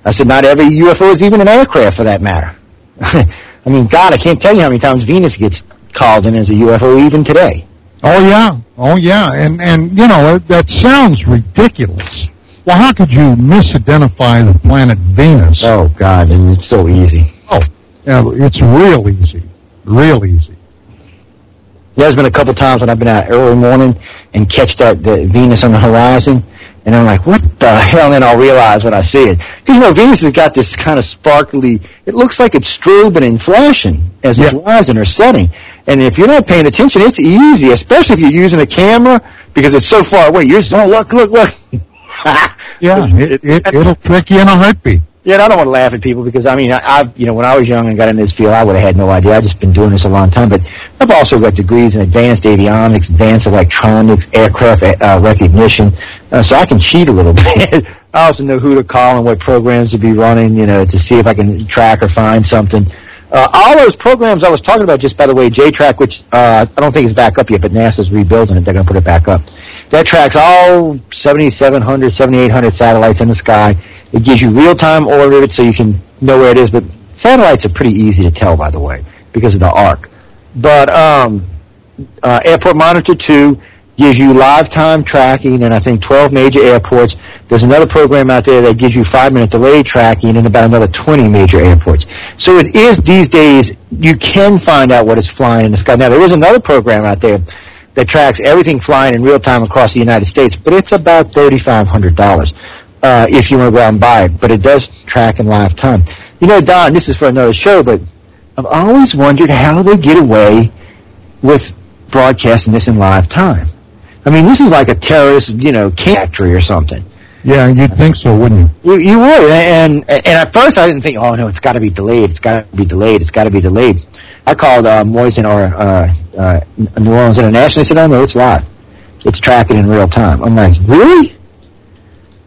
I said, not every UFO is even an aircraft for that matter. I mean, God, I can't tell you how many times Venus gets called in as a UFO even today.
Oh yeah, oh yeah, and and you know that sounds ridiculous. Well, how could you misidentify the planet Venus?
Oh God, and it's so easy.
Oh, yeah, it's real easy, real easy.
There's been a couple times when I've been out early morning and catch that the Venus on the horizon, and I'm like, what the hell? And then I'll realize when I see it. Because, you know, Venus has got this kind of sparkly, it looks like it's strobing and flashing as yeah. it's rising or setting. And if you're not paying attention, it's easy, especially if you're using a camera, because it's so far away. You're just, oh, look, look, look.
yeah, it, it, it'll trick you in a heartbeat.
Yeah, and I don't want to laugh at people because I mean, I, I've you know when I was young and got in this field, I would have had no idea. I've just been doing this a long time, but I've also got degrees in advanced avionics, advanced electronics, aircraft uh, recognition, uh, so I can cheat a little bit. I also know who to call and what programs to be running, you know, to see if I can track or find something. Uh, all those programs I was talking about, just by the way, JTRAC, which uh, I don't think is back up yet, but NASA's rebuilding it. They're going to put it back up. That tracks all 7,700, 7,800 satellites in the sky it gives you real-time orbit so you can know where it is, but satellites are pretty easy to tell, by the way, because of the arc. But um, uh, Airport Monitor 2 gives you live time tracking in, I think, 12 major airports. There's another program out there that gives you five-minute delay tracking in about another 20 major airports. So it is, these days, you can find out what is flying in the sky. Now, there is another program out there that tracks everything flying in real time across the United States, but it's about $3,500 uh, if you want to go out and buy it, but it does track in live time. You know, Don, this is for another show, but I've always wondered how they get away with broadcasting this in live time. I mean, this is like a terrorist, you know, factory or something.
Yeah, you'd think so, wouldn't you?
You, you would, and and at first I didn't think, oh no, it's got to be delayed, it's got to be delayed, it's got to be delayed. I called uh, Moisant or uh, uh, New Orleans International. They said, oh no, it's live, it's tracking in real time. I'm like, really?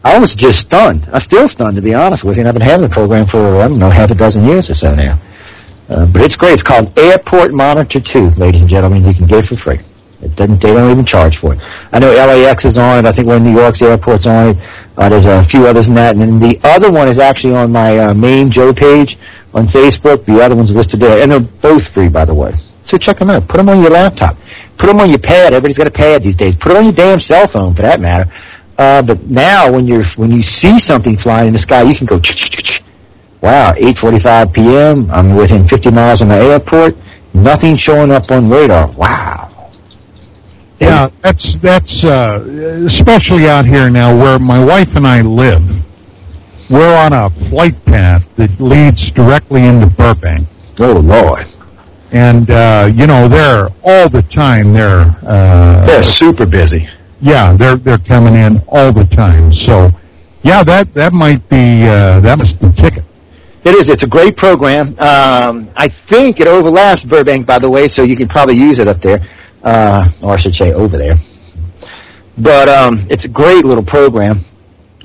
I was just stunned. I'm still stunned, to be honest with you. And I've been having the program for, I don't know, half a dozen years or so now. Uh, but it's great. It's called Airport Monitor 2, ladies and gentlemen. You can get it for free. It doesn't, they don't even charge for it. I know LAX is on it. I think one of New York's airport's on it. Uh, there's a few others than that. And then the other one is actually on my uh, main Joe page on Facebook. The other one's listed there. And they're both free, by the way. So check them out. Put them on your laptop. Put them on your pad. Everybody's got a pad these days. Put it on your damn cell phone, for that matter. Uh, but now, when you're when you see something flying in the sky, you can go. Wow, 8:45 p.m. I'm within 50 miles of the airport. Nothing showing up on radar. Wow.
Yeah, that's that's uh, especially out here now where my wife and I live. We're on a flight path that leads directly into Burbank.
Oh Lord!
And uh, you know they're all the time. They're uh,
they're super busy
yeah, they're they're coming in all the time. So, yeah, that that might be uh, that was the ticket.
It is. It's a great program. Um, I think it overlaps Burbank, by the way, so you can probably use it up there, uh, or I should say over there. But um, it's a great little program.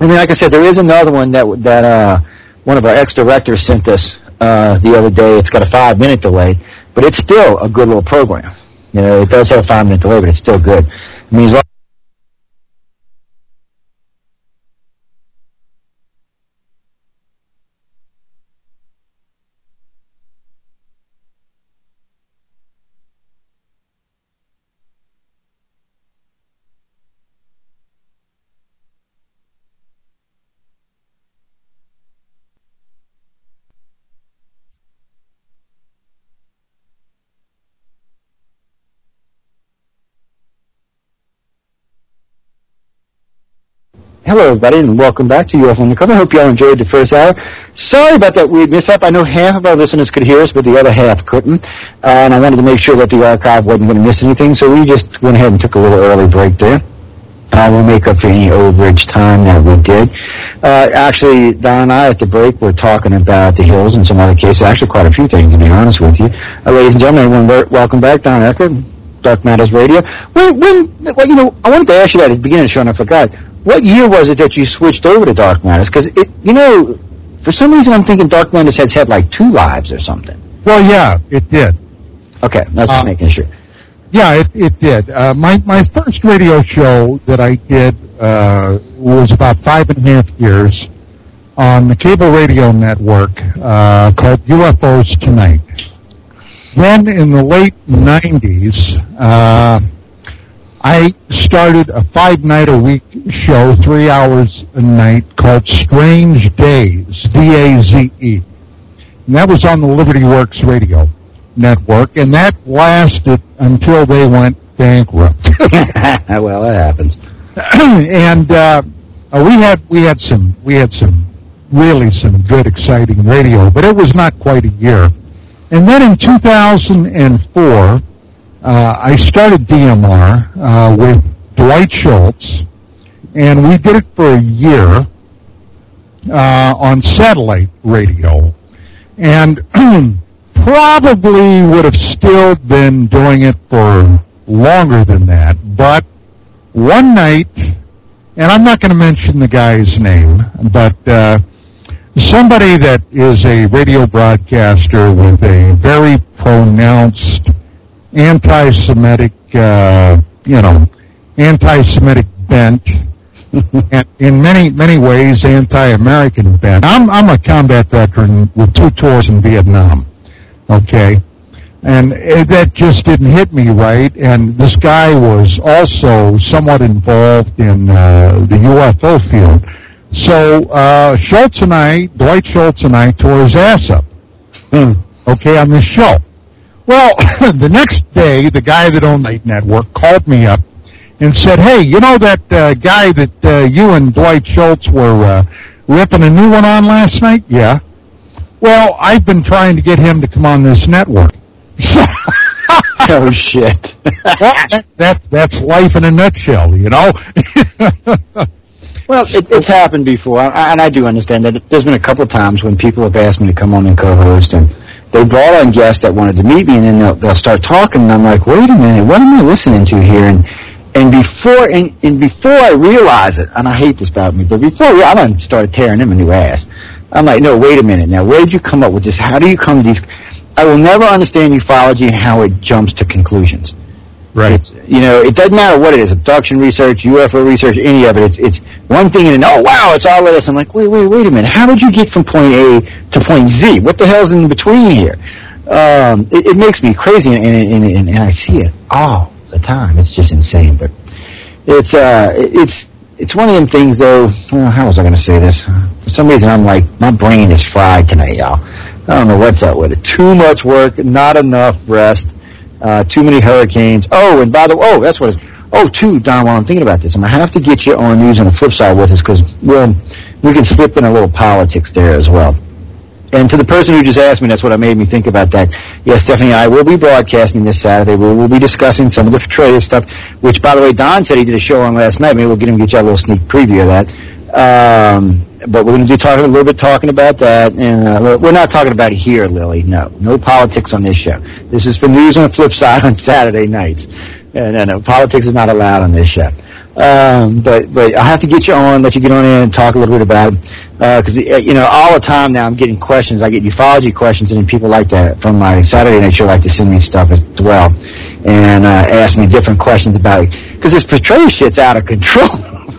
I mean, like I said, there is another one that that uh, one of our ex-directors sent us uh, the other day. It's got a five-minute delay, but it's still a good little program. You know, it does have a five-minute delay, but it's still good. I mean, Hello, everybody, and welcome back to UFO Undercover. I hope you all enjoyed the first hour. Sorry about that weird mishap. I know half of our listeners could hear us, but the other half couldn't. Uh, and I wanted to make sure that the archive wasn't going to miss anything, so we just went ahead and took a little early break there. Uh, we'll make up for any overage time that we did. Uh, actually, Don and I at the break were talking about the hills and some other cases. Actually, quite a few things, to be honest with you. Uh, ladies and gentlemen, everyone, welcome back, Don Ecker, Dark Matters Radio. When, when, well, you know, I wanted to ask you that at the beginning of the show, and I forgot. What year was it that you switched over to Dark Matters? Because it, you know, for some reason, I'm thinking Dark Matters has had like two lives or something.
Well, yeah, it did.
Okay, that's just
Uh,
making sure.
Yeah, it, it did. Uh, my my first radio show that I did uh, was about five and a half years on the cable radio network uh, called UFOs Tonight. Then in the late '90s, uh, I started a five night a week show, three hours a night, called Strange Days, D-A-Z-E. And that was on the Liberty Works radio network, and that lasted until they went bankrupt.
well, that happens.
and uh, uh, we had we had some we had some really some good exciting radio, but it was not quite a year. And then in 2004, uh, I started DMR uh, with Dwight Schultz, and we did it for a year uh, on satellite radio, and probably would have still been doing it for longer than that. But one night, and I'm not going to mention the guy's name, but uh, somebody that is a radio broadcaster with a very pronounced anti-Semitic, uh, you know, anti-Semitic bent, and in many many ways anti-American bent. I'm I'm a combat veteran with two tours in Vietnam. Okay, and it, that just didn't hit me right. And this guy was also somewhat involved in uh, the UFO field. So uh, Schultz and I, Dwight Schultz and I, tore his ass up. Okay, on this show. Well, the next day, the guy that owned Night Network called me up and said, "Hey, you know that uh, guy that uh, you and Dwight Schultz were uh, ripping a new one on last night? Yeah. Well, I've been trying to get him to come on this network.
oh shit!
that, that that's life in a nutshell, you know.
Well, it, it's happened before, I, and I do understand that. There's been a couple of times when people have asked me to come on and co-host, and they brought on guests that wanted to meet me, and then they'll, they'll start talking, and I'm like, wait a minute, what am I listening to here? And and before and, and before I realize it, and I hate this about me, but before I done started tearing them a new ass. I'm like, no, wait a minute. Now, where did you come up with this? How do you come to these? I will never understand ufology and how it jumps to conclusions.
Right.
It's you know, it doesn't matter what it is, abduction research, UFO research, any of it. It's it's one thing and oh wow, it's all of this. I'm like, wait, wait, wait a minute. How did you get from point A to point Z? What the hell's in between here? Um, it, it makes me crazy, and, and, and, and, I see it all the time. It's just insane. But it's, uh, it's, it's one of them things though. Uh, how was I going to say this? For some reason, I'm like my brain is fried tonight, y'all. I don't know what's up with it. Too much work, not enough rest. Uh, too many hurricanes. Oh, and by the way, oh, that's what it's. Oh, too, Don, while I'm thinking about this, I'm going to have to get you on news on the flip side with us because, well, we can slip in a little politics there as well. And to the person who just asked me, that's what made me think about that. Yes, Stephanie I will be broadcasting this Saturday. We will be discussing some of the Petraeus stuff, which, by the way, Don said he did a show on last night. Maybe we'll get him get you a little sneak preview of that. Um, but we're going to be talking a little bit talking about that, and uh, we're- not talking about it here, Lily. No, no politics on this show. This is for news on the flip side on Saturday nights, and uh, no, politics is not allowed on this show. Um, but but I have to get you on, let you get on in and talk a little bit about it, because you know all the time now I'm getting questions. I get ufology questions, and people like that from my Saturday night show like to send me stuff as well, and uh, ask me different questions about it. Because this Petraeus shit's out of control.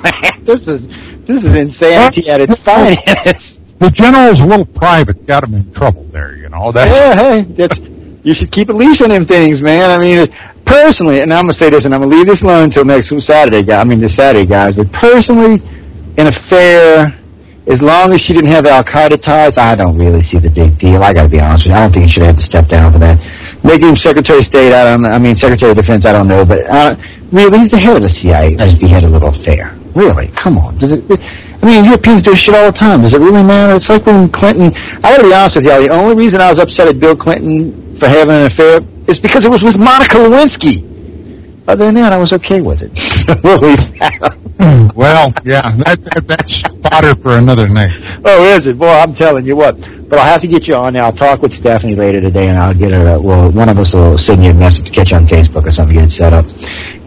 this is this is insanity at its finest.
the general's a little private, got him in trouble there, you know. That's
Yeah, hey, that's you should keep a leash on them things, man. I mean, personally, and I'm gonna say this, and I'm gonna leave this alone until next Saturday, guy. I mean, this Saturday, guys. But personally, in a fair, as long as she didn't have Al Qaeda ties, I don't really see the big deal. I gotta be honest with you. I don't think he should have to step down for that. Making him Secretary of State, I don't. I mean, Secretary of Defense, I don't know, but uh, really, he's the head of the CIA. Let's be head of a little affair. Really, come on. Does it? I mean, Europeans do shit all the time. Does it really matter? It's like when Clinton. I gotta be honest with y'all. The only reason I was upset at Bill Clinton for having an affair is because it was with Monica Lewinsky. Other than that, I was okay with it.
well, yeah, that, that, that's fodder for another night.
Oh, is it? Boy, I'm telling you what. But I'll have to get you on now. I'll talk with Stephanie later today, and I'll get her. Uh, well, one of us will send you a message to catch you on Facebook or something, get it set up.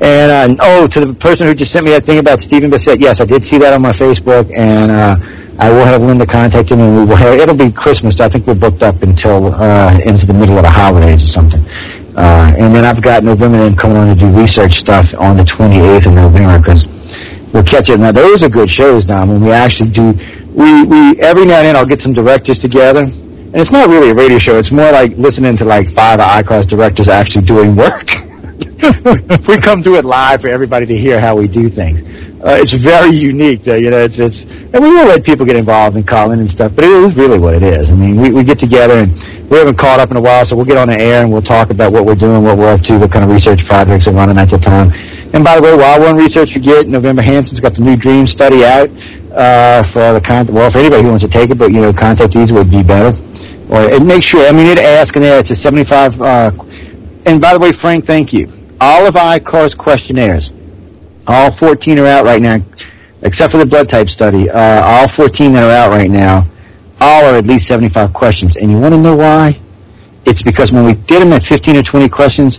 And uh, oh, to the person who just sent me that thing about Stephen Bassett, yes, I did see that on my Facebook, and uh, I will have Linda contact him, and we will have. It'll be Christmas. I think we're booked up until uh, into the middle of the holidays or something. Uh, and then I've got November then coming on to do research stuff on the 28th of November because we'll catch it. Now those are good shows, Don. When we actually do, we we every now and then I'll get some directors together, and it's not really a radio show. It's more like listening to like five of ICAR's directors actually doing work. we come do it live for everybody to hear how we do things. Uh, it's very unique, though. You know, it's it's, and we will let people get involved and call in and stuff, but it is really what it is. I mean, we we get together and we haven't caught up in a while, so we'll get on the air and we'll talk about what we're doing, what we're up to, what kind of research projects we're running at the time. And by the way, while we're in research, you get November Hanson's got the new Dream study out uh, for the content. Well, for anybody who wants to take it, but you know, contact these would be better. Or and make sure. I mean, it asks in there. It's a seventy-five. Uh, and by the way, Frank, thank you. All of ICAR's questionnaires all 14 are out right now, except for the blood type study. Uh, all 14 that are out right now, all are at least 75 questions. And you want to know why? It's because when we did them at 15 or 20 questions,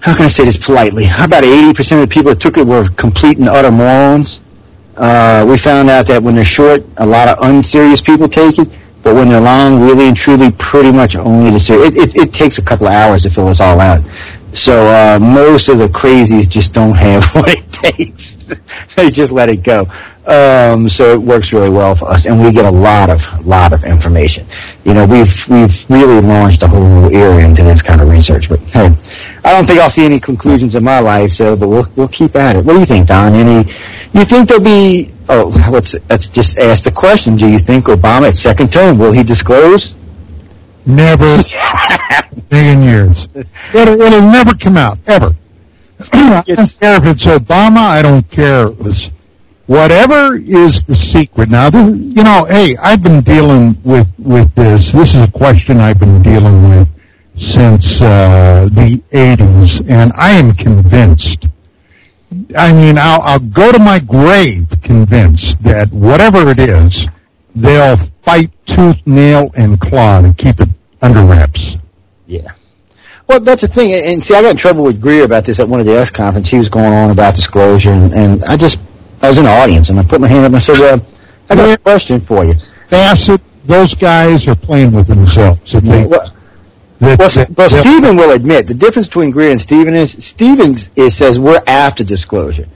how can I say this politely? About 80% of the people that took it were complete and utter morons. Uh, we found out that when they're short, a lot of unserious people take it, but when they're long, really and truly, pretty much only the serious. It, it, it takes a couple of hours to fill this all out. So uh, most of the crazies just don't have what it takes. they just let it go. Um, so it works really well for us, and we get a lot of lot of information. You know, we've we've really launched a whole new era into this kind of research. But hey, I don't think I'll see any conclusions in my life. So, but we'll we'll keep at it. What do you think, Don? Any? You think there'll be? Oh, let's let's just ask the question. Do you think Obama at second term will he disclose?
Never. million years. It'll, it'll never come out, ever. I don't care if it's Obama. I don't care if it's whatever is the secret. Now, this, you know, hey, I've been dealing with with this. This is a question I've been dealing with since uh, the '80s, and I am convinced. I mean, I'll, I'll go to my grave convinced that whatever it is, they'll fight tooth, nail, and claw to keep it under wraps.
Yeah. Well, that's the thing, and see, I got in trouble with Greer about this at one of the X conference. He was going on about disclosure, and, and I just, I was in the audience, and I put my hand up and I said, well, I got a question for you.
Bassett, those guys are playing with themselves. They,
well, well, well Stephen will admit the difference between Greer and Stephen is Stevens is says we're after disclosure.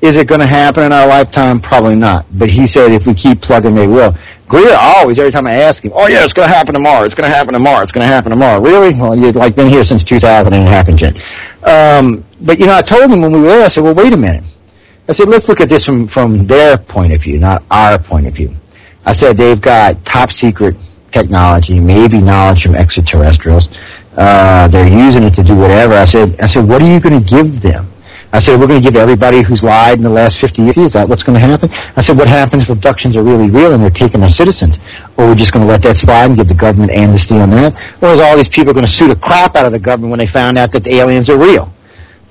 Is it going to happen in our lifetime? Probably not. But he said if we keep plugging, they will. Greer always, every time I ask him, oh yeah, it's going to happen tomorrow. It's going to happen tomorrow. It's going to happen tomorrow. Really? Well, you've like been here since 2000 and it happened yet. Um, but you know, I told him when we were there, I said, well, wait a minute. I said, let's look at this from, from their point of view, not our point of view. I said, they've got top secret technology, maybe knowledge from extraterrestrials. Uh, they're using it to do whatever. I said, I said, what are you going to give them? I said, we're going to give everybody who's lied in the last 50 years. Is that what's going to happen? I said, what happens if abductions are really real and they're taking our citizens? Or we're just going to let that slide and give the government amnesty on that? Or is all these people going to sue the crap out of the government when they found out that the aliens are real?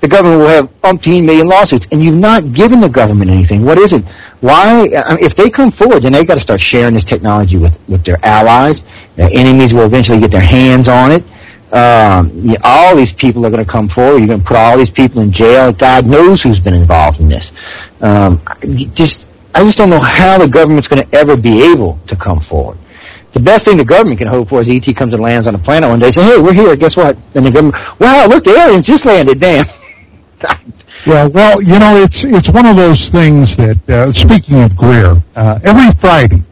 The government will have umpteen million lawsuits, and you've not given the government anything. What is it? Why? If they come forward, then they've got to start sharing this technology with, with their allies. Their enemies will eventually get their hands on it. Um, you, all these people are going to come forward. You're going to put all these people in jail. God knows who's been involved in this. Um, just, I just don't know how the government's going to ever be able to come forward. The best thing the government can hope for is ET comes and lands on a planet one day. Say, hey, we're here. Guess what? And the government, wow, look, the aliens just landed. Damn.
yeah, well, you know, it's it's one of those things that. Uh, speaking of Greer, uh, every Friday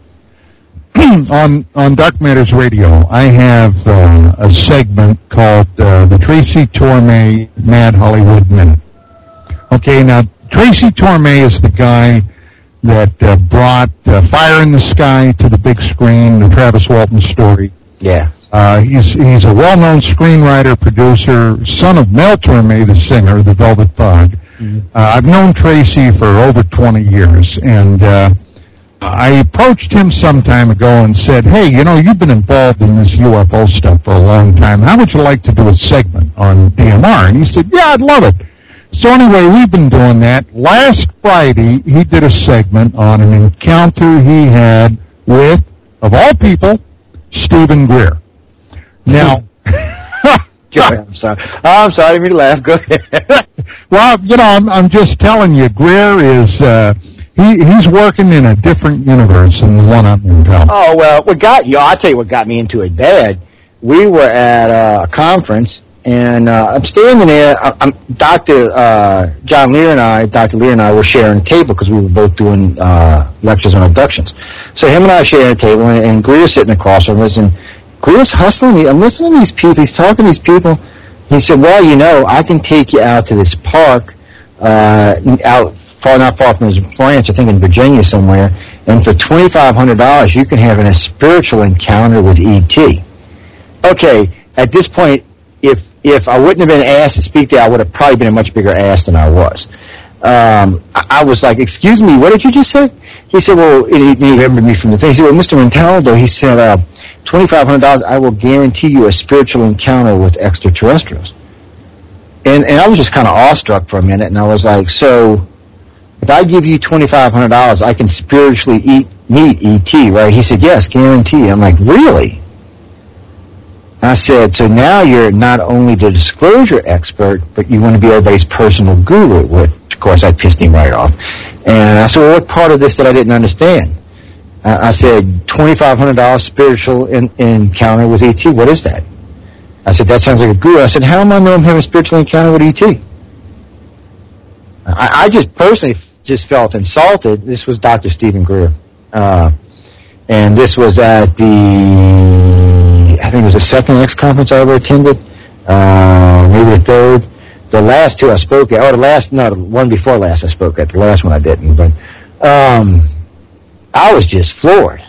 on on Dark Matters Radio, I have uh, a segment called uh, the Tracy Torme Mad Hollywood Minute. Okay, now Tracy Torme is the guy that uh, brought uh, Fire in the Sky to the big screen, the Travis Walton story.
Yeah.
Uh, he's he's a well-known screenwriter, producer, son of Mel Torme, the singer, the Velvet Fog. Mm-hmm. Uh, I've known Tracy for over 20 years, and I approached him some time ago and said, hey, you know, you've been involved in this UFO stuff for a long time. How would you like to do a segment on DMR? And he said, yeah, I'd love it. so anyway, we've been doing that. Last Friday, he did a segment on an encounter he had with, of all people, Stephen Greer. Now,
I'm sorry. I'm sorry. I didn't mean to laugh. Go ahead.
well, you know, I'm, I'm just telling you, Greer is, uh, he, he's working in a different universe than the one I'm in.
Oh, well, what got you, I'll tell you what got me into it bad. We were at a conference, and uh, I'm standing there. I'm, Dr. Uh, John Lear and I, Dr. Lear and I were sharing a table because we were both doing uh, lectures on abductions. So him and I sharing a table, and, and Greer's sitting across from us, and Greer's hustling me. I'm listening to these people. He's talking to these people. He said, well, you know, I can take you out to this park uh, out far, not far from his ranch, I think in Virginia somewhere, and for $2,500 you can have a spiritual encounter with E.T. Okay, at this point, if if I wouldn't have been asked to speak there, I would have probably been a much bigger ass than I was. Um, I, I was like, excuse me, what did you just say? He said, well, he, he remembered me from the thing. He said, well, Mr. Montaldo, he said, uh, $2,500, I will guarantee you a spiritual encounter with extraterrestrials. And, and I was just kind of awestruck for a minute, and I was like, so if I give you $2,500, I can spiritually eat, meet ET, right? He said, yes, guarantee. I'm like, really? I said, so now you're not only the disclosure expert, but you want to be everybody's personal guru, which, of course, I pissed him right off. And I said, well, what part of this that I didn't understand? I said, $2,500 spiritual in, encounter with ET. What is that? I said, that sounds like a guru. I said, how am I know I'm having a spiritual encounter with ET? I, I just personally just felt insulted. This was Dr. Stephen Greer. Uh, and this was at the, I think it was the second X conference I ever attended, uh, maybe the third. The last two I spoke at, or the last, no, the one before last I spoke at, the last one I didn't, but, um, I was just floored.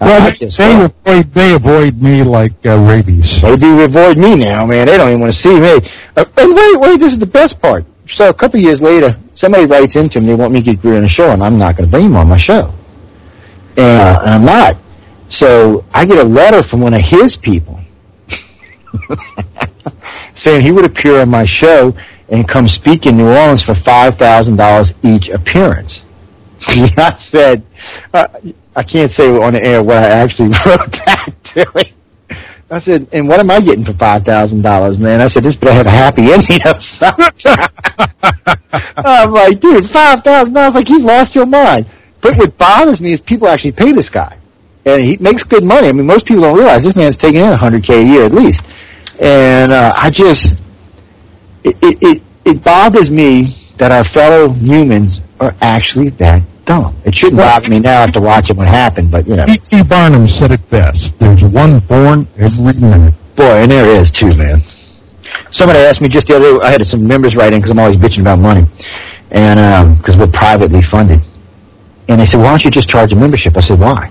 Well, they, they avoid they avoid me like uh, rabies.
They do avoid me now, man. They don't even want to see me. Uh, and wait, wait, this is the best part. So a couple years later, somebody writes into me, they want me to get Greer on the show, and I'm not going to bring him on my show. And, uh, and I'm not. So I get a letter from one of his people saying he would appear on my show and come speak in New Orleans for $5,000 each appearance. I said, uh, I can't say on the air what I actually wrote back to him. I said, and what am I getting for five thousand dollars, man? I said, this better have a happy ending of some I'm like, dude, five thousand dollars, like you've lost your mind. But what bothers me is people actually pay this guy, and he makes good money. I mean, most people don't realize this man's taking in a hundred k a year at least, and uh, I just, it, it it it bothers me that our fellow humans are actually that dumb. It shouldn't bother me now after watching what happened, but you know.
P.T. Barnum said it best. There's one born every minute.
Boy, and there is too, man. Somebody asked me just the other day, I had some members write in because I'm always bitching about money, and because um, we're privately funded. And they said, why don't you just charge a membership? I said, why?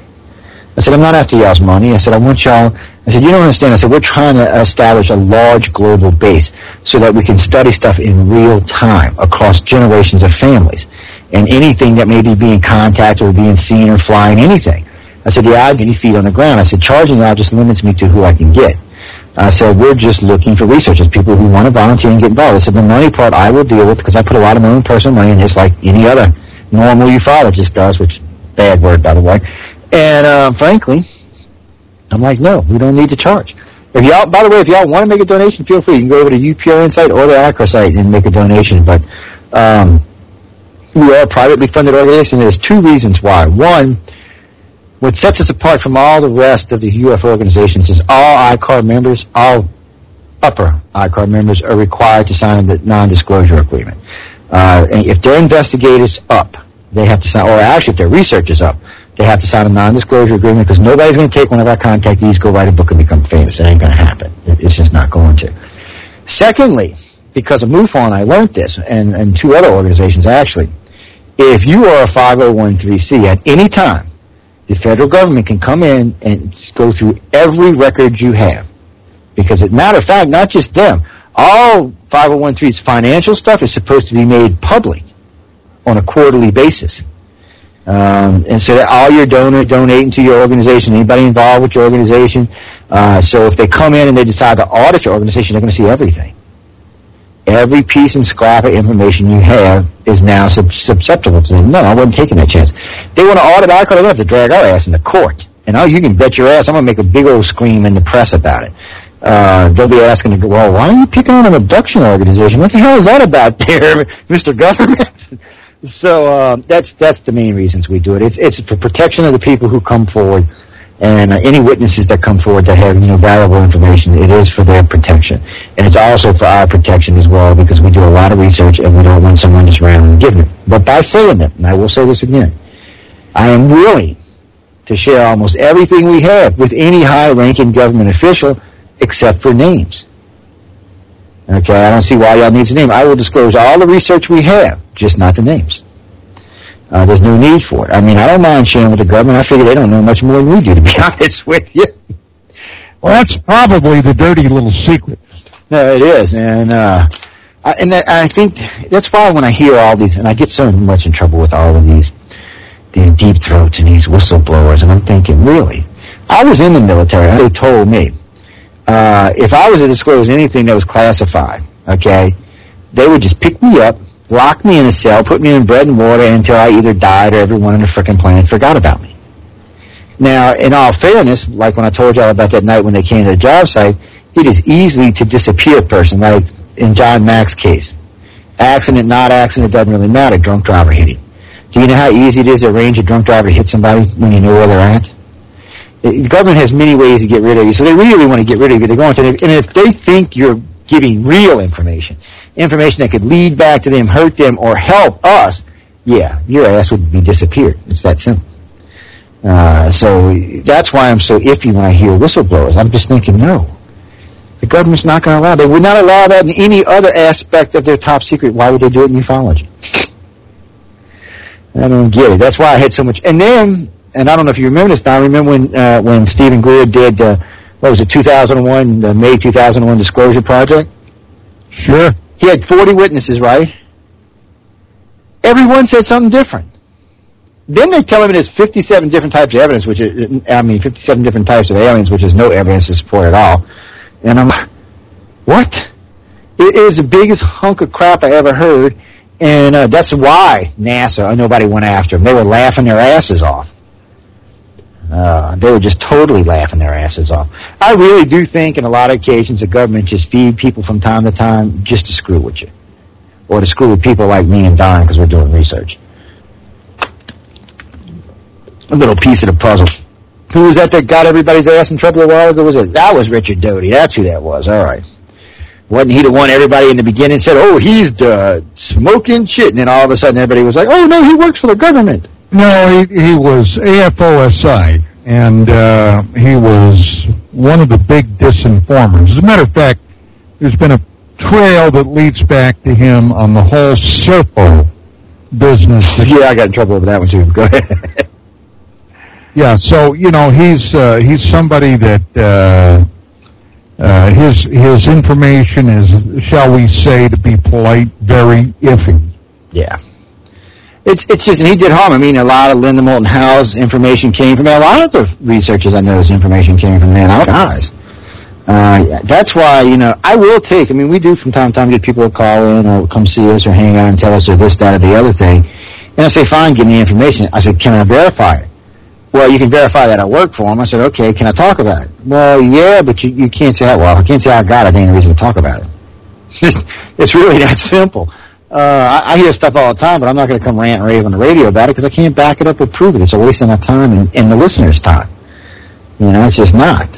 I said, I'm not after y'all's money. I said, I want y'all, I said, you don't understand. I said, we're trying to establish a large global base so that we can study stuff in real time across generations of families and anything that may be being contacted or being seen or flying, anything. I said, yeah, I have any feet on the ground. I said, charging now just limits me to who I can get. I said, we're just looking for researchers, people who want to volunteer and get involved. I said, the money part I will deal with because I put a lot of my own personal money in this like any other normal ufologist does, which bad word, by the way. And uh, frankly, I'm like, no, we don't need to charge. If y'all, by the way, if y'all want to make a donation, feel free. You can go over to UPR Insight or the ACRA site and make a donation. But um, we are a privately funded organization. There's two reasons why. One, what sets us apart from all the rest of the UFO organizations is all ICAR members, all upper ICAR members are required to sign a non-disclosure agreement. Uh, if their investigators up, they have to sign, or actually if their research is up, they have to sign a non-disclosure agreement because nobody's going to take one of our contactees, go write a book and become famous. It ain't going to happen. It's just not going to. Secondly, because of MUFON, I learned this, and, and two other organizations actually. If you are a 501c at any time, the federal government can come in and go through every record you have. Because, as a matter of fact, not just them, all 501c's financial stuff is supposed to be made public on a quarterly basis. Um, and so that all your donors donating to your organization, anybody involved with your organization. Uh, so if they come in and they decide to audit your organization, they're going to see everything. Every piece and scrap of information you have is now susceptible to them. No, I wasn't taking that chance. They want to audit our code, they have to drag our ass into court. And oh, you can bet your ass I'm going to make a big old scream in the press about it. Uh, they'll be asking, well, why are you picking on an abduction organization? What the hell is that about there, Mr. Government? so uh, that's that's the main reasons we do it. It's it's for protection of the people who come forward, and uh, any witnesses that come forward that have you know valuable information. It is for their protection, and it's also for our protection as well because we do a lot of research and we don't want someone just randomly giving it. But by saying it, and I will say this again, I am willing to share almost everything we have with any high-ranking government official except for names. Okay, I don't see why y'all needs a name. I will disclose all the research we have, just not the names. Uh, there's no need for it. I mean, I don't mind sharing with the government. I figure they don't know much more than we do, to be honest with you.
Well, that's probably the dirty little secret.
No, it is, and uh, I, and that, I think that's why when I hear all these, and I get so much in trouble with all of these, these deep throats and these whistleblowers, and I'm thinking, really? I was in the military. They told me uh, if I was to disclose anything that was classified, okay, they would just pick me up, lock me in a cell, put me in bread and water until I either died or everyone on the frickin' planet forgot about me. Now, in all fairness, like when I told y'all about that night when they came to the job site, it is easy to disappear a person, like in John Mack's case. Accident, not accident, doesn't really matter. Drunk driver hit him. Do you know how easy it is to arrange a drunk driver to hit somebody when you know where they're at? The government has many ways to get rid of you, so they really want to get rid of you. They're going to, and if they think you're giving real information, information that could lead back to them, hurt them, or help us, yeah, your ass would be disappeared. It's that simple. Uh, so that's why I'm so iffy when I hear whistleblowers. I'm just thinking, no, the government's not going to allow. They would not allow that in any other aspect of their top secret. Why would they do it in ufology? I don't get it. That's why I had so much. And then and I don't know if you remember this, Don. Remember when uh, when Steven Greer did uh, what was it, 2001, the May 2001 Disclosure Project?
Sure.
He had 40 witnesses, right? Everyone said something different. Then they tell him there's 57 different types of evidence, which is, I mean, 57 different types of aliens, which is no evidence to support at all. And I'm like, what? It is the biggest hunk of crap I ever heard, and uh, that's why NASA, nobody went after them. They were laughing their asses off. Uh, they were just totally laughing their asses off. I really do think, in a lot of occasions, the government just feed people from time to time just to screw with you, or to screw with people like me and Don because we're doing research. A little piece of the puzzle. Who was that that got everybody's ass in trouble a while ago? Was it that was Richard Doty? That's who that was. All right. Wasn't he the one everybody in the beginning said, "Oh, he's the smoking shit," and then all of a sudden everybody was like, "Oh no, he works for the government."
No, he, he was AFOSI, and uh, he was one of the big disinformers. As a matter of fact, there's been a trail that leads back to him on the whole Serpo business.
Yeah, I got in trouble over that one too. Go ahead.
yeah, so you know he's uh, he's somebody that uh, uh, his his information is, shall we say, to be polite, very iffy.
Yeah. It's it's just, and he did harm. I mean, a lot of Linda Moulton Howe's information came from A lot of the researchers I know, his information came from them. Guys, uh, that's why you know I will take. I mean, we do from time to time get people to call in or come see us or hang out and tell us or this, that, or the other thing. And I say, fine, give me information. I said, can I verify it? Well, you can verify that I work for him. I said, okay, can I talk about it? Well, yeah, but you, you can't say. Well, I can't say I got it. There ain't a reason to talk about it. it's really that simple. Uh, I, I hear stuff all the time, but I'm not going to come rant and rave on the radio about it because I can't back it up or prove it. It's a waste of my time and, and the listener's time. You know, it's just not.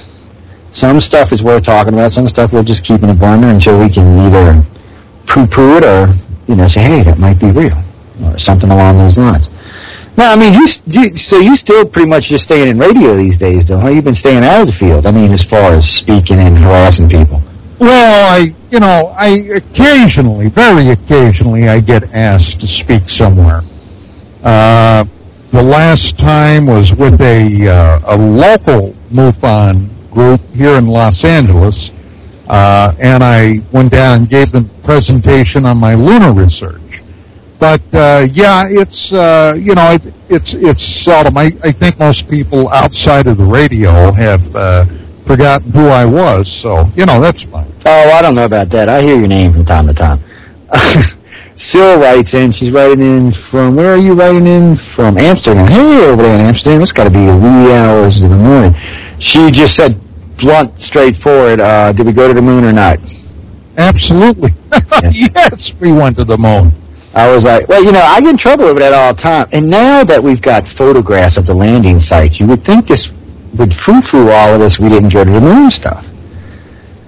Some stuff is worth talking about. Some stuff we'll just keep in a burner until we can either poo-poo it or, you know, say, hey, that might be real or something along those lines. Now, I mean, you, you, so you still pretty much just staying in radio these days, though, huh? You've been staying out of the field. I mean, as far as speaking and harassing people.
Well, I, you know, I occasionally, very occasionally, I get asked to speak somewhere. Uh, the last time was with a uh, a local MUFON group here in Los Angeles, uh, and I went down and gave them a presentation on my lunar research. But uh, yeah, it's uh, you know it, it's it's seldom. I, I think most people outside of the radio have forgotten who I was, so, you know, that's fine.
Oh, I don't know about that. I hear your name from time to time. Syl writes in. She's writing in from, where are you writing in? From Amsterdam. Hey, over there in Amsterdam. It's got to be wee hours of the morning. She just said, blunt, straightforward, uh, did we go to the moon or not?
Absolutely. yes, we went to the moon.
I was like, well, you know, I get in trouble over that all the time. And now that we've got photographs of the landing site, you would think this would foo-foo all of us we didn't go to the moon stuff.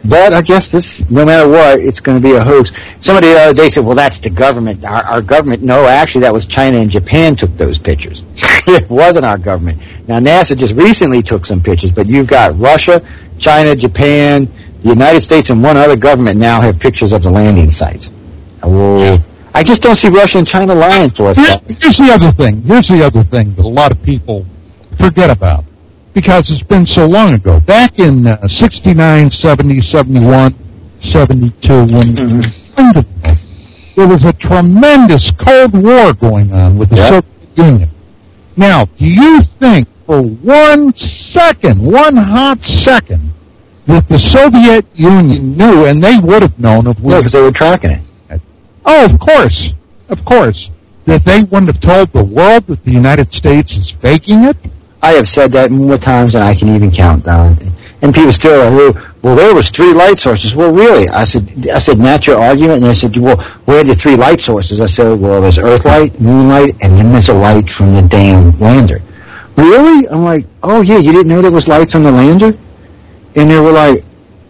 But I guess this, no matter what, it's going to be a hoax. Somebody the other day said, well, that's the government. Our, our government. No, actually, that was China and Japan took those pictures. it wasn't our government. Now, NASA just recently took some pictures, but you've got Russia, China, Japan, the United States, and one other government now have pictures of the landing sites. Whoa. I just don't see Russia and China lying for us.
Here's the other thing. Here's the other thing that a lot of people forget about because it's been so long ago. Back in uh, 69, 70, 71, 72, when mm-hmm. there was a tremendous Cold War going on with the. Soviet Union. Now, do you think for one second, one hot second, that the Soviet Union knew, and they would have known if we...
No, because they were tracking it.
Oh, of course. Of course. That they wouldn't have told the world that the United States is faking it?
I have said that more times than I can even count, Don. And people still are, well, there was three light sources. Well, really? I said, I said, not your argument. And they said, well, where are the three light sources? I said, well, there's Earth light, Moon light, and then there's a light from the damn lander. Really? I'm like, oh yeah, you didn't know there was lights on the lander? And they were like,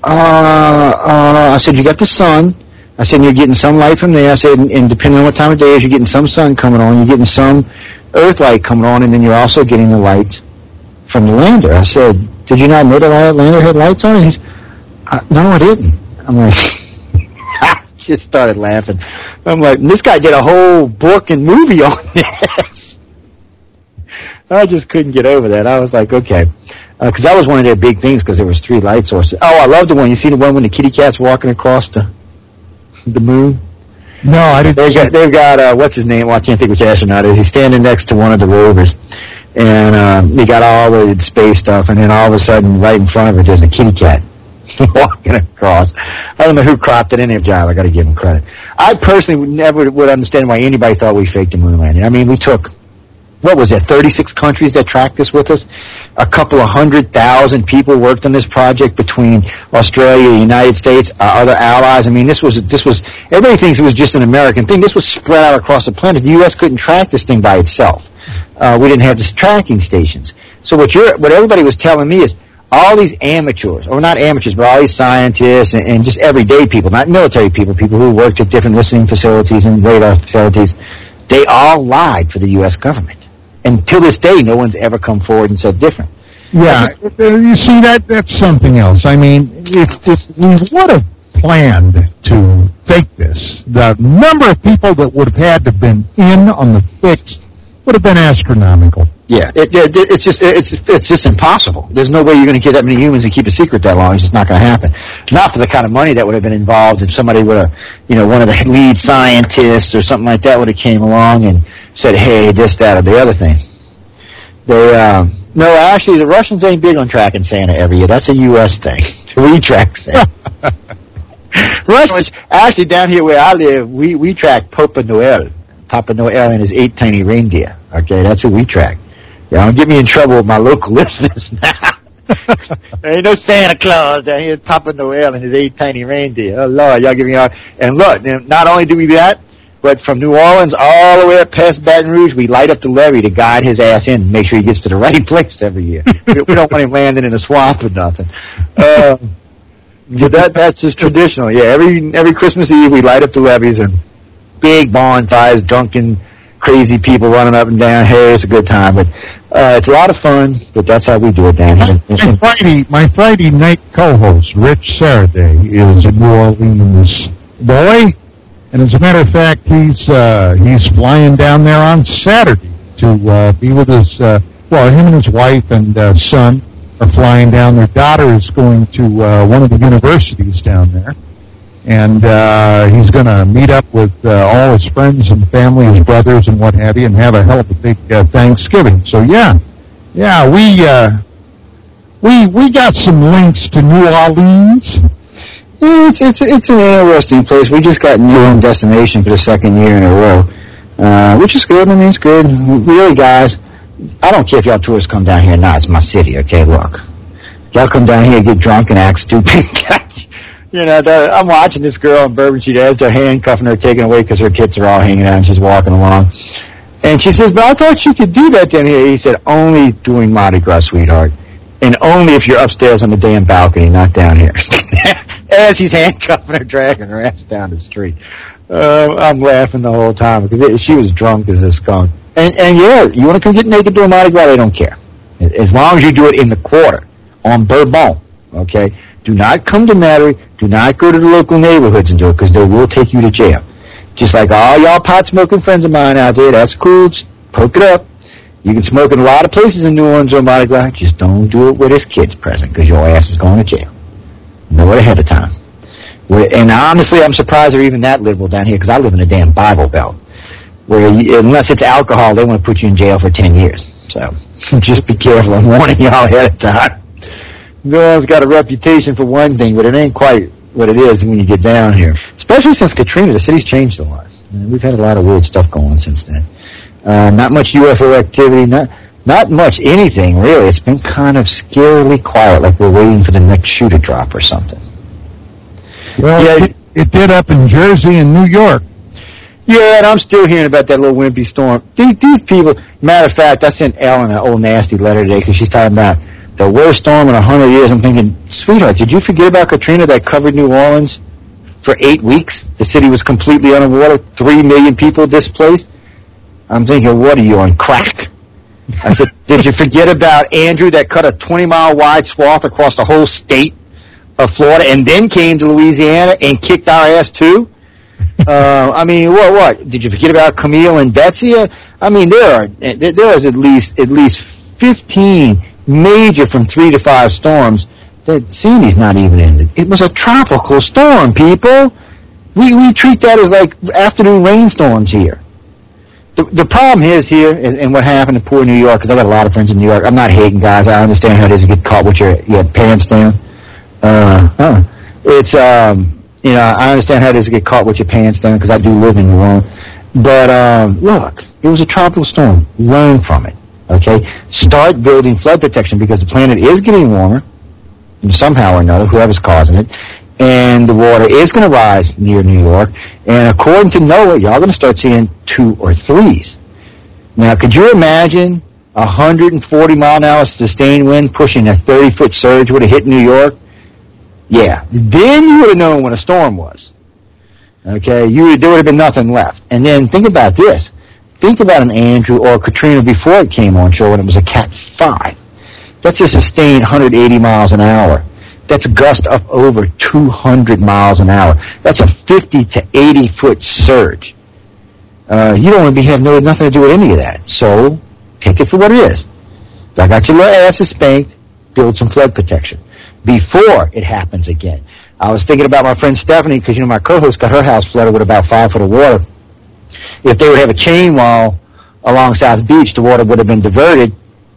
uh, uh, I said, you got the sun. I said, you're getting some light from there. I said, and, and depending on what time of day is, you're getting some sun coming on. You're getting some Earth light coming on, and then you're also getting the light from the lander. I said, did you not know that the lander had lights on? He's, uh, no, I didn't. I'm like, I just started laughing. I'm like, this guy did a whole book and movie on this. I just couldn't get over that. I was like, okay. Because uh, that was one of their big things because there was three light sources. Oh, I love the one. You see the one when the kitty cat's walking across the the moon?
No, I didn't.
They've got, they've got uh, what's his name? Well, I can't think which astronaut is. He's standing next to one of the rovers, and um, they got all the space stuff, and then all of a sudden, right in front of it, there's a kitty cat walking across. I don't know who cropped it in there, John. I got to give him credit. I personally would never would understand why anybody thought we faked the moon landing. I mean, we took what was it, 36 countries that tracked this with us. A couple of hundred thousand people worked on this project between Australia, the United States, our other allies. I mean, this was, this was, everybody thinks it was just an American thing. This was spread out across the planet. The U.S. couldn't track this thing by itself. Uh, we didn't have these tracking stations. So what you're, what everybody was telling me is, all these amateurs, or not amateurs, but all these scientists and, and just everyday people, not military people, people who worked at different listening facilities and radar facilities, they all lied for the U.S. government. And to this day, no one's ever come forward and said different.
Yeah, uh, you see that that's something else. I mean, if if we would have planned to fake this, the number of people that would have had to have been in on the fix would have been astronomical.
Yeah, it, it, it's just it's it's just impossible. There's no way you're going to get that many humans and keep a secret that long. It's just not going to happen. Not for the kind of money that would have been involved if somebody would have, you know, one of the lead scientists or something like that would have came along and said, "Hey, this, that, or the other thing." They uh, no, actually, the Russians ain't big on tracking Santa every year. That's a U.S. thing. We track Santa. Russians actually down here where I live, we we track Papa Noel, Papa Noel and his eight tiny reindeer. Okay, that's what we track. Yeah, don't get me in trouble with my local listeners now. there ain't no Santa Claus down here, Papa Noel and his eight tiny reindeer. Oh Lord, y'all give me all. And look, not only do we do that, but from New Orleans all the way up past Baton Rouge, we light up the levee to guide his ass in, make sure he gets to the right place every year. we don't want him landing in a swamp or nothing. Um, but that that's just traditional. Yeah, every every Christmas Eve we light up the levees and big bonfires, drunken, crazy people running up and down. Hey, it's a good time, but uh, it's a lot of fun. But that's how we do it down here.
My Friday, my Friday night co-host Rich Saraday is in New Orleans. Boy, and as a matter of fact, he's uh, he's flying down there on Saturday to uh, be with his uh, well, him and his wife and uh, son are flying down. Their daughter is going to uh, one of the universities down there, and uh, he's going to meet up with uh, all his friends and family, his brothers and what have you, and have a hell of a big uh, Thanksgiving. So yeah, yeah, we uh, we we got some links to New Orleans.
Yeah, it's it's it's an interesting place. We just got new home destination for the second year in a row, uh, which is good. I mean, it's good. Really, guys, I don't care if y'all tourists come down here or not. It's my city, okay? Look, y'all come down here, get drunk, and act stupid. you know, I'm watching this girl in Bourbon Street as they're handcuffing her, taken away because her tits are all hanging out, and she's walking along. And she says, but I thought you could do that down here. He said, only doing Mardi Gras, sweetheart. And only if you're upstairs on the damn balcony, not down here. As he's handcuffing her, dragging her ass down the street. Uh, I'm laughing the whole time because it, she was drunk as a skunk. And, and yeah, you want to come get naked doing Mardi Gras, they don't care. As long as you do it in the quarter, on Bourbon, okay? Do not come to Metairie. Do not go to the local neighborhoods and do it because they will take you to jail. Just like all y'all pot smoking friends of mine out there, that's cool. Just poke it up. You can smoke in a lot of places in New Orleans on Mardi Gras. Just don't do it where his kids present because your ass is going to jail. Know it ahead of time. And honestly, I'm surprised they're even that liberal down here because I live in a damn Bible Belt where you, unless it's alcohol, they want to put you in jail for 10 years. So just be careful. I'm warning y'all ahead of time. New Orleans got a reputation for one thing, but it ain't quite what it is when you get down here. Especially since Katrina, the city's changed a lot. We've had a lot of weird stuff going on since then. Uh, not much UFO activity, not not much anything really. It's been kind of scarily quiet, like we're waiting for the next shoe to drop or something.
Well,
Yeah.
it, it did up in Jersey and New York.
Yeah, and I'm still hearing about that little wimpy storm. These, these people, matter of fact, I sent Ellen an old nasty letter today because she's talking about the worst storm in a hundred years. I'm thinking, sweetheart, did you forget about Katrina that covered New Orleans for eight weeks? The city was completely underwater. Three million people displaced. I'm thinking, what are you on crack? I said, did you forget about Andrew that cut a 20 mile wide swath across the whole state of Florida and then came to Louisiana and kicked our ass too? uh, I mean, what? What? Did you forget about Camille and Betsy? Uh, I mean, there are there is at least at least fifteen major from three to five storms that Sandy's not even in. It, was a tropical storm, people. We we treat that as like afternoon rainstorms here. The, the problem is here, and, and what happened to poor New York, because I got a lot of friends in New York. I'm not hating guys. I understand how it is to get caught with your your pants down. Uh, huh. It's um, you know, I understand how it is to get caught with your pants down because I do live in New Orleans. But um, look, it was a tropical storm. Learn from it. Okay, start building flood protection because the planet is getting warmer somehow or another. Whoever's causing it, and the water is going to rise near New York. And according to NOAA, y'all going to start seeing two or threes. Now, could you imagine a 140 mile an hour sustained wind pushing a 30 foot surge would have hit New York? Yeah. Then you would have known what a storm was. Okay, you there would have been nothing left. And then think about this. Think about an Andrew or a Katrina before it came on shore when it was a Cat 5. That's a sustained 180 miles an hour. That's a gust up over 200 miles an hour. That's a 50 to 80 foot surge. Uh, you don't want to be have no nothing to do with any of that. So take it for what it is. I got your little asses spanked. Build some flood protection before it happens again. I was thinking about my friend Stephanie because you know my co-host got her house flooded with about five foot of water. If they would have a chain wall along South Beach, the water would have been diverted,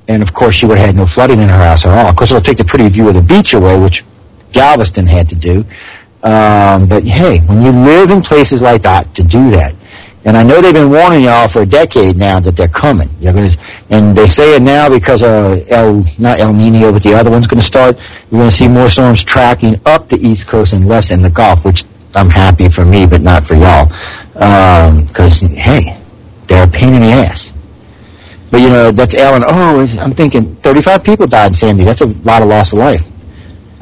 and of course she would have had no flooding in her house at all. Of course, it'll take the pretty view of the beach away, which Galveston had to do. Um, but hey, when you live in places like that, to do that, and I know they've been warning y'all for a decade now that they're coming. And they say it now because uh, El not El Nino, but the other one's going to start. You're going to see more storms tracking up the East Coast and less in the Gulf, which I'm happy for me, but not for y'all. Because hey, they're a pain in the ass. But you know that's Ellen. Oh, I'm thinking 35 people died in Sandy. That's a lot of loss of life.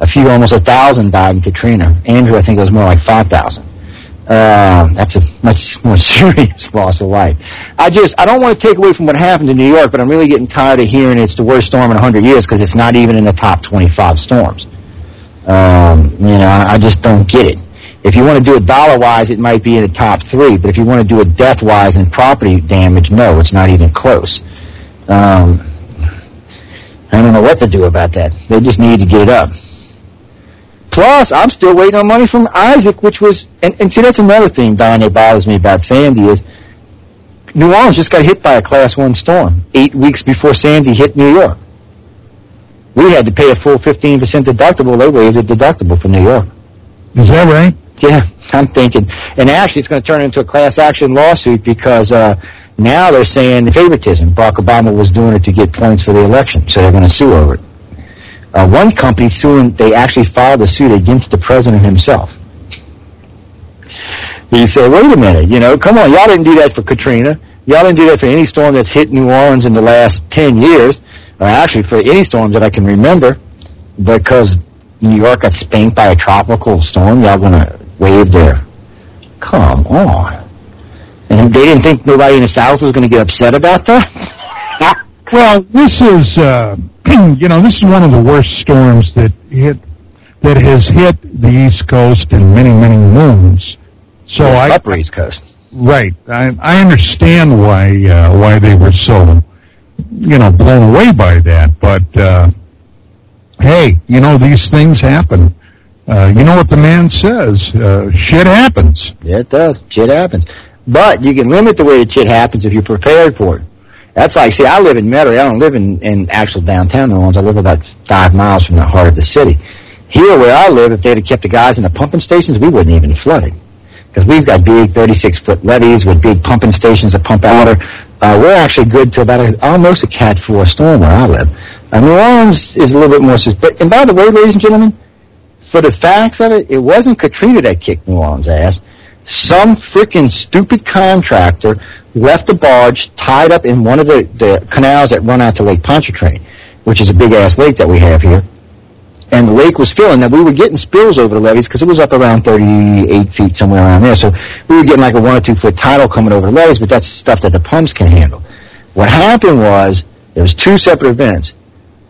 A few, almost a thousand died in Katrina. Andrew, I think it was more like 5,000. Uh, that's a much more serious loss of life. I just, I don't want to take away from what happened in New York, but I'm really getting tired of hearing it's the worst storm in 100 years because it's not even in the top 25 storms. Um, you know, I just don't get it. If you want to do it dollar-wise, it might be in the top three, but if you want to do it death-wise and property damage, no, it's not even close. Um, I don't know what to do about that. They just need to get it up. Plus, I'm still waiting on money from Isaac, which was, and, and see, that's another thing, Don, that bothers me about Sandy is New Orleans just got hit by a Class 1 storm eight weeks before Sandy hit New York. We had to pay a full 15% deductible. They waived the deductible for New York.
Is that right?
Yeah, I'm thinking. And actually, it's going to turn into a class action lawsuit because uh, now they're saying favoritism. Barack Obama was doing it to get points for the election, so they're going to sue over it. Uh, one company suing, they actually filed a suit against the president himself. He said, wait a minute, you know, come on, y'all didn't do that for Katrina. Y'all didn't do that for any storm that's hit New Orleans in the last 10 years, or actually for any storm that I can remember, because New York got spanked by a tropical storm. Y'all going to wave their, come on. And they didn't think nobody in the South was going to get upset about that?
well, this is, uh, you know, this is one of the worst storms that hit, that has hit the East Coast in many, many moons. So
yeah,
I,
upper East Coast.
Right. I, I understand why, uh, why they were so, you know, blown away by that. But, uh, hey, you know, these things happen. Uh, you know what the man says, uh, shit happens.
It does. Shit happens. But you can limit the way that shit happens if you're prepared for it. That's like, see, I live in Metairie. I don't live in, in actual downtown New Orleans. I live about five miles from the heart of the city. Here where I live, if they'd have kept the guys in the pumping stations, we wouldn't even flooded. Because we've got big 36-foot levees with big pumping stations that pump out water. Uh, we're actually good to about a, almost a Cat 4 storm where I live. Uh, New Orleans is a little bit more... But, and by the way, ladies and gentlemen, for the facts of it, it wasn't Katrina that kicked New Orleans' ass. Some freaking stupid contractor left a barge tied up in one of the, the canals that run out to Lake Pontchartrain, which is a big-ass lake that we have here. And the lake was filling. Now, we were getting spills over the levees because it was up around 38 feet, somewhere around there. So we were getting like a one or two foot tidal coming over the levees, but that's stuff that the pumps can handle. What happened was, there was two separate events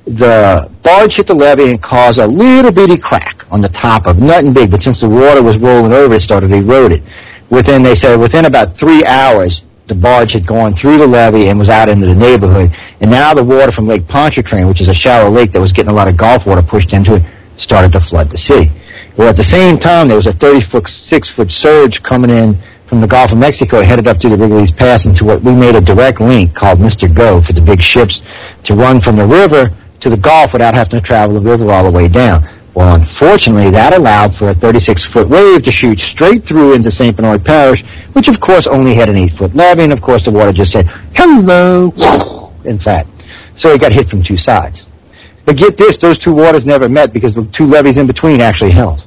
the barge hit the levee and caused a little bitty crack on the top of nothing big, but since the water was rolling over, it started to erode it. Within, they said, within about three hours, the barge had gone through the levee and was out into the neighborhood. And now the water from Lake Pontchartrain, which is a shallow lake that was getting a lot of Gulf water pushed into it, started to flood the city. Well, at the same time, there was a 36-foot six-foot surge coming in from the Gulf of Mexico headed up through the Rigolets Pass into what we made a direct link called Mr. Go for the big ships to run from the river to the Gulf without having to travel the river all the way down. Well, unfortunately, that allowed for a 36-foot wave to shoot straight through into St. Bernard Parish, which of course only had an 8-foot levee, and of course the water just said, hello, in fact. So it got hit from two sides. But get this, those two waters never met because the two levees in between actually held.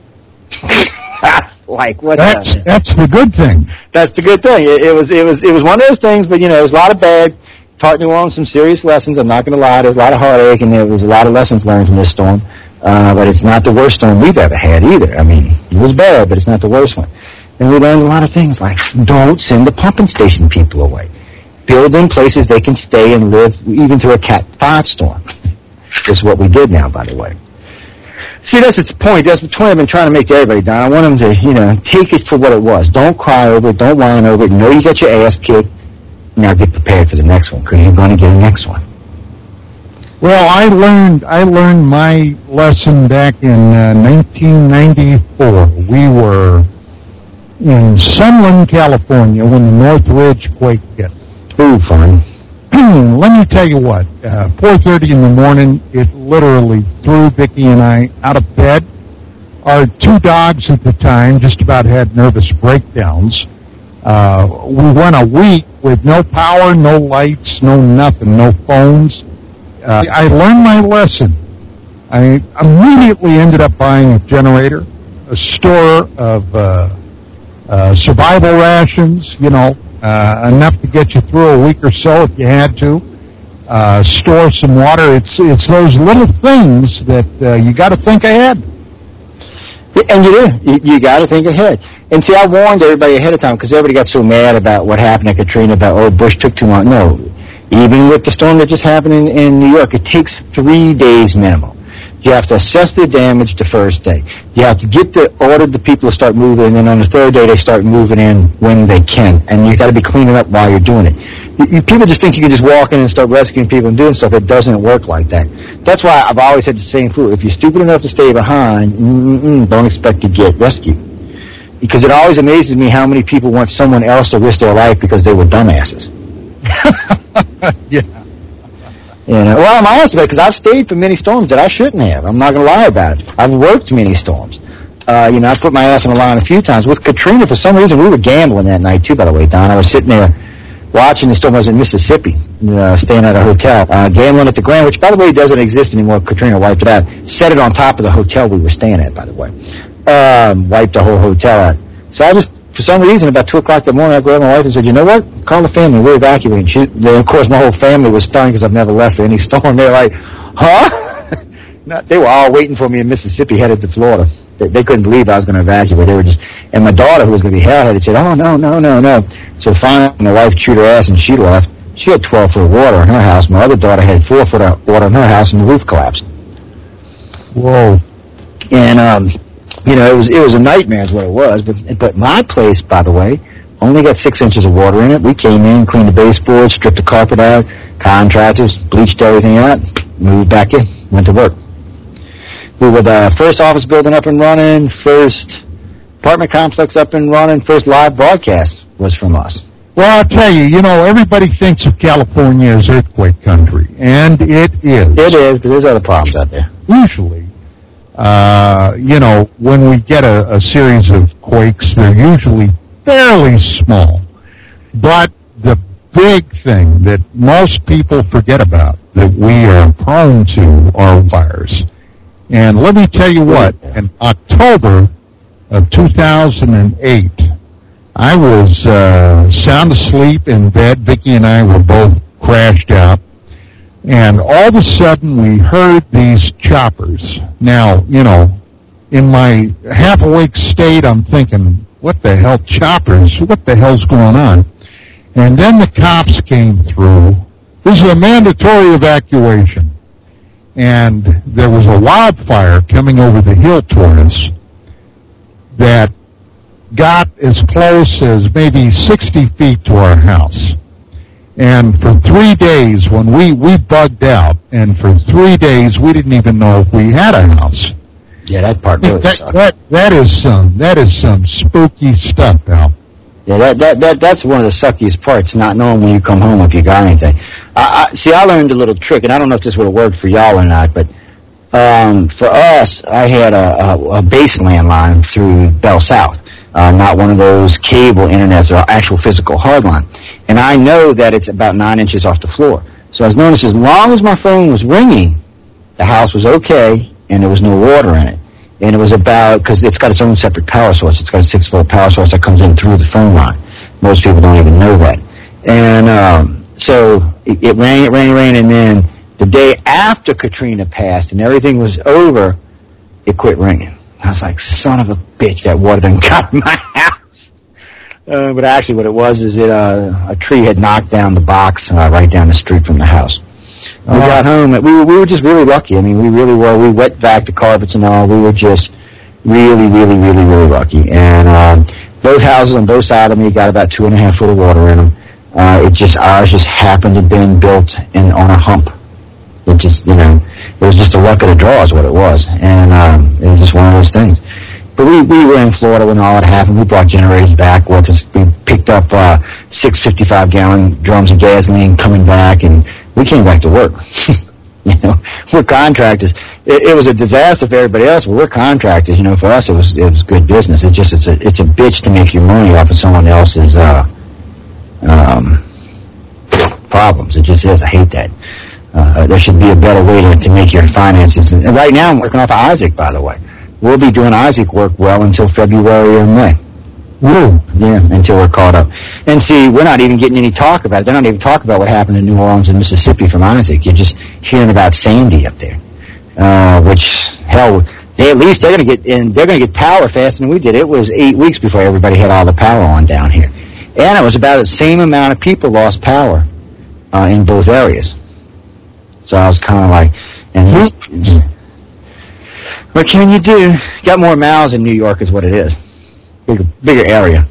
like what?
That's that's the good thing.
That's the good thing. It, it was it was it was one of those things, but you know, it was a lot of bad. Taught New Orleans some serious lessons. I'm not going to lie. There's a lot of heartache, and there was a lot of lessons learned from this storm. Uh, but it's not the worst storm we've ever had either. I mean, it was bad, but it's not the worst one. And we learned a lot of things like don't send the pumping station people away. Build in places they can stay and live even through a Cat 5 storm. is what we did now, by the way. See, that's its point. That's the point I've been trying to make to everybody, Don. I want them to, you know, take it for what it was. Don't cry over it. Don't whine over it. Know you got your ass kicked. Now get prepared for the next one because you're going to get a next one.
Well, I learned I learned my lesson back in uh, 1994. We were in Sunland, California, when the Northridge quake hit.
Ooh, fun.
Let me tell you what. Uh, 4:30 in the morning, it literally threw Vicki and I out of bed. Our two dogs at the time just about had nervous breakdowns. Uh, we went a week with no power, no lights, no nothing, no phones. Uh, I learned my lesson. I immediately ended up buying a generator, a store of uh, uh, survival rations, you know, uh, enough to get you through a week or so if you had to. Uh, store some water. It's it's those little things that uh, you got to think ahead.
And you do. You, you got to think ahead. And see, I warned everybody ahead of time because everybody got so mad about what happened at Katrina about, oh, Bush took too long. No. Even with the storm that just happened in, in New York, it takes three days minimum. You have to assess the damage the first day. You have to get the order the people to start moving, and then on the third day they start moving in when they can. And you got to be cleaning up while you're doing it. You, people just think you can just walk in and start rescuing people and doing stuff. It doesn't work like that. That's why I've always had the same rule. If you're stupid enough to stay behind, don't expect to get rescued. Because it always amazes me how many people want someone else to risk their life because they were dumbasses.
yeah.
You know, well, I'm honest about it because I've stayed for many storms that I shouldn't have. I'm not going to lie about it. I've worked many storms. Uh, you know, I put my ass on the line a few times. With Katrina, for some reason, we were gambling that night, too, by the way, Don. I was sitting there watching the storm. I was in Mississippi, uh, staying at a hotel, uh, gambling at the Grand, which, by the way, doesn't exist anymore. Katrina wiped it out. Set it on top of the hotel we were staying at, by the way. Um, wiped the whole hotel out. So I just, for some reason, about 2 o'clock in the morning, I grabbed my wife and said, you know what? Call the family. We're evacuating. She, then, of course, my whole family was stunned because I've never left for any storm. They're like, huh? no, they were all waiting for me in Mississippi, headed to Florida. They, they couldn't believe I was going to evacuate. They were just, and my daughter, who was going to be hell-headed, said, oh, no, no, no, no. So finally, my wife chewed her ass and she left. She had 12 foot of water in her house. My other daughter had 4 foot of water in her house and the roof collapsed.
Whoa.
And, um, you know, it was it was a nightmare is what it was. But but my place, by the way, only got six inches of water in it. We came in, cleaned the baseboards, stripped the carpet out, contractors bleached everything out, moved back in, went to work. We were the first office building up and running, first apartment complex up and running, first live broadcast was from us.
Well, I'll tell you, you know, everybody thinks of California as earthquake country, and it is.
It is, but there's other problems out there.
Usually, uh, you know, when we get a, a series of quakes, they're usually fairly small. But the big thing that most people forget about that we are prone to are fires. And let me tell you what, in October of 2008, I was uh, sound asleep in bed. Vicki and I were both crashed out. And all of a sudden we heard these choppers. Now, you know, in my half awake state, I'm thinking, what the hell, choppers? What the hell's going on? And then the cops came through. This is a mandatory evacuation. And there was a wildfire coming over the hill toward us that got as close as maybe 60 feet to our house. And for three days, when we, we bugged out, and for three days we didn't even know if we had a house.
Yeah, that part really
that,
sucked.
that, that is some, that is some spooky stuff, Al.
Yeah, that, that, that, that's one of the suckiest parts, not knowing when you come home if you got anything. I, I, see, I learned a little trick, and I don't know if this would have worked for y'all or not, but um, for us, I had a, a, a base landline through Bell South, uh, not one of those cable internets or actual physical hardline. And I know that it's about nine inches off the floor. So I was noticed as long as my phone was ringing, the house was okay, and there was no water in it and it was about because it's got its own separate power source. It's got a six volt power source that comes in through the phone line. Most people don't even know that. And um, so it, it it rained, it and then the day after Katrina passed and everything was over, it quit ringing. I was like, son of a bitch, that water done got in my house. Uh, but actually, what it was is it uh, a tree had knocked down the box uh, right down the street from the house. We
Oh.
got home. and We were, we were just really lucky. I mean, we really were. We wet back the carpets and all. We were just really, really, really, really lucky. And um, both houses on both sides of me got about two and a half foot of water in them. Uh, it just ours just happened to have been built in on a hump. It just you know it was just the luck of the draw is what it was, and um, it was just one of those things. But we, we were in Florida when all that happened. We brought generators back with us. We picked up uh, six 55 gallon drums of gasoline coming back, and we came back to work. you know, we're contractors. It, it was a disaster for everybody else, but we're contractors. You know, for us, it was it was good business. It just it's a it's a bitch to make your money off of someone else's uh, um, problems. It just is. I hate that. Uh, there should be a better way to, to make your finances. And right now, I'm working off of Isaac, by the way. We'll be doing Isaac work well until February or May.
Woo.
Yeah, until we're caught up. And see, we're not even getting any talk about it. They're not even talking about what happened in New Orleans and Mississippi from Isaac. You're just hearing about Sandy up there. Uh, which, hell, they at least they're gonna get in they're gonna get power faster than we did. It was eight weeks before everybody had all the power on down here. And it was about the same amount of people lost power uh, in both areas. So I was kinda like and this, hmm? what can you do? Got more mouths in New York is what it is. Bigger bigger area.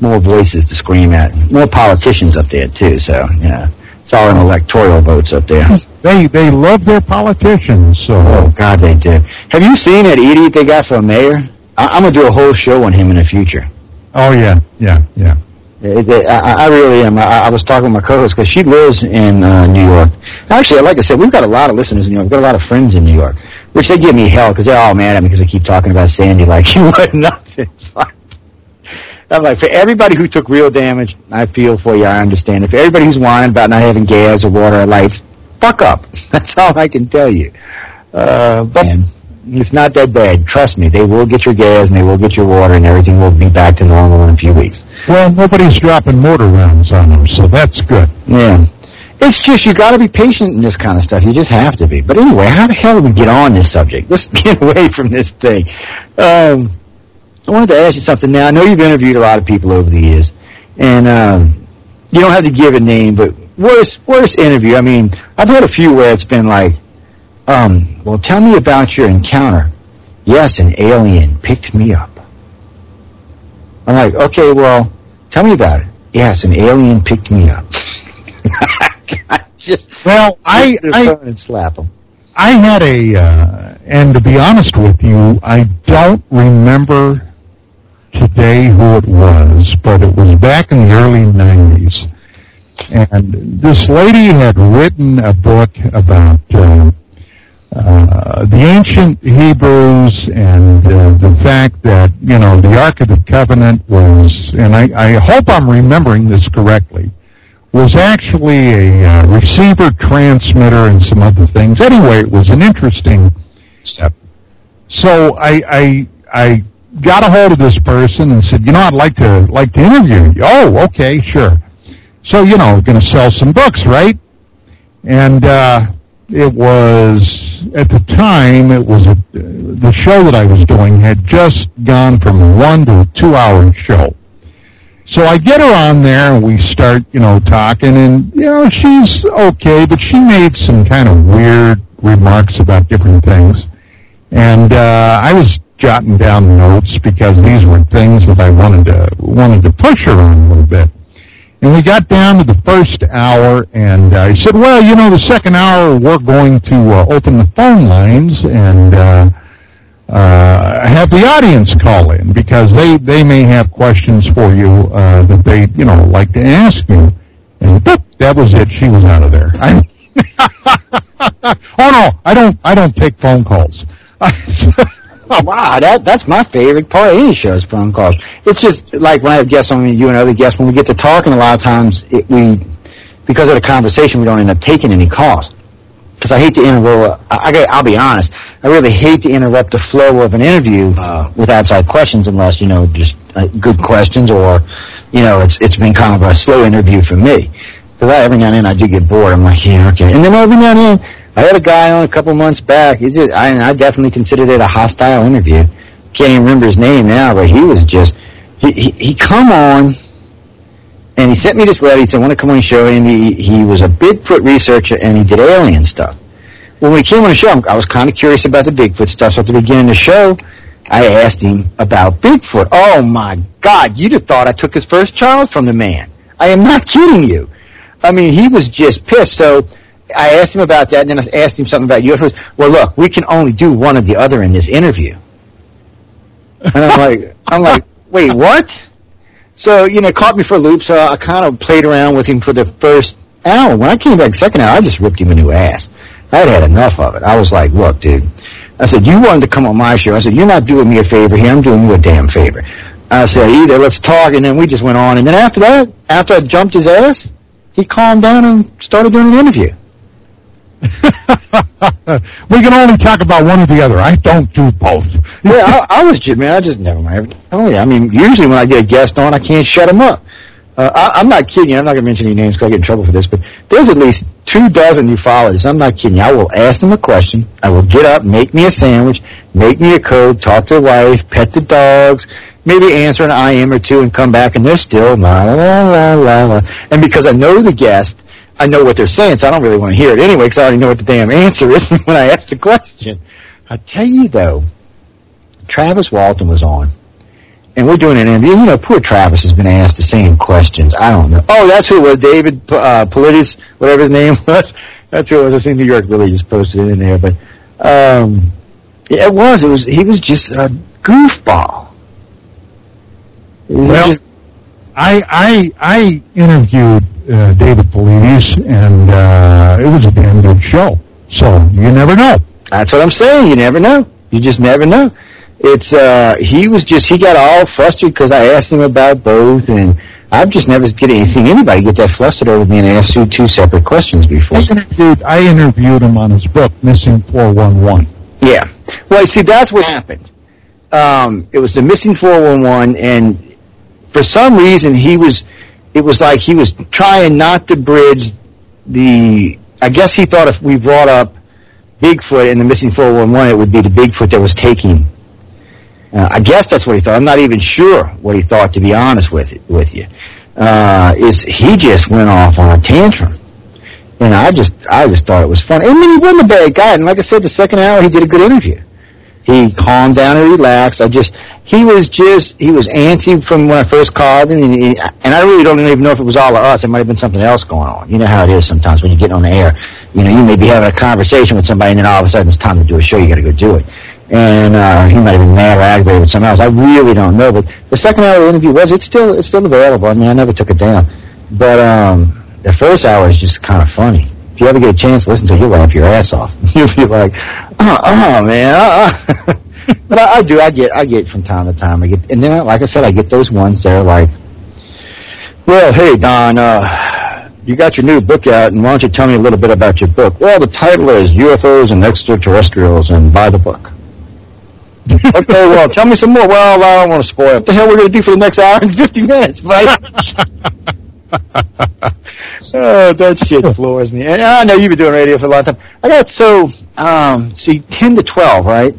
More voices to scream at. More politicians up there too, so yeah. It's all in electoral votes up there.
They they love their politicians, so
Oh God, they do. Have you seen that idiot they got for a mayor? I- I'm gonna do a whole show on him in the future.
oh yeah, yeah, yeah.
It, I, I really am. I, I was talking with my co-host because she lives in uh, New York. Actually, like I said, we've got a lot of listeners in New York. We've got a lot of friends in New York, which they give me hell because they're all mad at me because I keep talking about Sandy like she was nothing. I'm like, for everybody who took real damage, I feel for you. I understand. If everybody who's whining about not having gas or water or lights, fuck up. That's all I can tell you. Uh, but it's not that bad. Trust me, they will get your gas and they will get your water and everything will be back to normal in a few weeks.
Well, nobody's dropping mortar rounds on them, so that's good.
Yeah. It's just you got to be patient in this kind of stuff. You just have to be. But anyway, how the hell do we get on this subject? Let's get away from this thing. Um, I wanted to ask you something. Now I know you've interviewed a lot of people over the years, and um, you don't have to give a name, but worst worst interview. I mean, I've had a few where it's been like, um, well, tell me about your encounter. Yes, an alien picked me up. I'm like, okay, well, tell me about it. Yes, an alien picked me up. just
well, I I
and slap them.
I had a, uh, and to be honest with you, I don't remember today who it was, but it was back in the early 90s. And this lady had written a book about uh, uh, the ancient Hebrews and uh, the fact that, you know, the Ark of the Covenant was, and I, I hope I'm remembering this correctly, was actually a uh, receiver transmitter and some other things. Anyway, it was an interesting step. So I, I, I got a hold of this person and said, you know, I'd like to like to interview you. Oh, okay, sure. So you know, going to sell some books, right? And uh, it was at the time it was a, the show that I was doing had just gone from one to a two hour show. So I get her on there and we start, you know, talking and, you know, she's okay, but she made some kind of weird remarks about different things. And, uh, I was jotting down notes because these were things that I wanted to, wanted to push her on a little bit. And we got down to the first hour and I said, well, you know, the second hour we're going to uh, open the phone lines and, uh, uh, have the audience call in because they, they may have questions for you uh, that they you know like to ask you. And boop, that was it. She was out of there. I, oh no, I don't I don't take phone calls.
wow, that that's my favorite part of any show is phone calls. It's just like when I have guests on, you and other guests, when we get to talking, a lot of times it, we, because of the conversation, we don't end up taking any calls because I hate to interrupt. I, will be honest. I really hate to interrupt the flow of an interview uh, with outside questions, unless you know just uh, good questions, or you know it's it's been kind of a slow interview for me. Because every now and then I do get bored. I'm like, yeah, okay. And then every now and then I had a guy on a couple months back. He just, I, I definitely considered it a hostile interview. Can't even remember his name now, but he was just he he, he come on and he sent me this letter. He said, I want to come on the show. And he, he was a Bigfoot researcher and he did alien stuff. When he came on the show, I was kind of curious about the Bigfoot stuff. So at the beginning of the show, I asked him about Bigfoot. Oh my God, you'd have thought I took his first child from the man. I am not kidding you. I mean, he was just pissed. So I asked him about that, and then I asked him something about UFOs. Well, look, we can only do one or the other in this interview. And I'm like, I'm like, wait, what? So, you know, it caught me for a loop, so I kind of played around with him for the first hour. When I came back second hour, I just ripped him a new ass. I'd had enough of it. I was like, look, dude. I said, you wanted to come on my show. I said, you're not doing me a favor here. I'm doing you a damn favor. I said, either let's talk, and then we just went on. And then after that, after I jumped his ass, he calmed down and started doing an interview.
we can only talk about one or the other. I don't do both.
yeah, I, I was just man. I just never mind. Oh yeah, I mean, usually when I get a guest on, I can't shut them up. Uh, I, I'm not kidding you. I'm not going to mention any names because I get in trouble for this, but there's at least two dozen ufologists. I'm not kidding. I will ask them a question. I will get up, make me a sandwich, make me a code, talk to the wife, pet the dogs, maybe answer an IM or two, and come back, and they're still la la la la la. And because I know the guest, I know what they're saying, so I don't really want to hear it anyway because I already know what the damn answer is when I ask the question. I tell you though, Travis Walton was on, and we're doing an interview. You know, poor Travis has been asked the same questions. I don't know. Oh, that's who it was, David uh, Politis, whatever his name was. That's who it was. I think New York really just posted it in there, but um, it was. It was. He was just a goofball.
well, just, I I I interviewed uh, David Paulides, and uh, it was a damn good show. So you never know.
That's what I'm saying. You never know. You just never know. It's uh, he was just he got all flustered because I asked him about both, and I've just never get anything anybody get that flustered over being asked you two separate questions before.
I interviewed, I interviewed him on his book, Missing Four One One.
Yeah. Well, see, that's what happened. Um, it was the missing 411, and for some reason he was, it was like he was trying not to bridge the, I guess he thought if we brought up Bigfoot and the missing 411, it would be the Bigfoot that was taking. Uh, I guess that's what he thought. I'm not even sure what he thought, to be honest with it, with you. Uh, is he just went off on a tantrum. And I just, I just thought it was fun. I mean, he wasn't a bad guy. And like I said, the second hour, he did a good interview. He calmed down and relaxed. I just, he was just, he was antsy from when I first called him, and, he, and I really don't even know if it was all of us. It might have been something else going on. You know how it is sometimes when you get on the air. You know, you may be having a conversation with somebody, and then all of a sudden it's time to do a show. You got to go do it. And uh, he might have been mad or aggravated with something else. I really don't know. But the second hour of the interview was, it's still, it's still available. I mean, I never took it down. But um, the first hour is just kind of funny. If you ever get a chance listen to it, you'll laugh your ass off. You'll be like, oh, oh man. Uh, uh. but I, I do. I get. I get from time to time. I get, and then, like I said, I get those ones that are like, well, hey Don, uh, you got your new book out, and why don't you tell me a little bit about your book? Well, the title is UFOs and Extraterrestrials, and buy the book. okay, well, tell me some more. Well, I don't want to spoil. What the hell we're going to do for the next hour and 50 minutes, right? oh, that shit floors me. And I know you've been doing radio for a long time. I got so um see ten to twelve, right?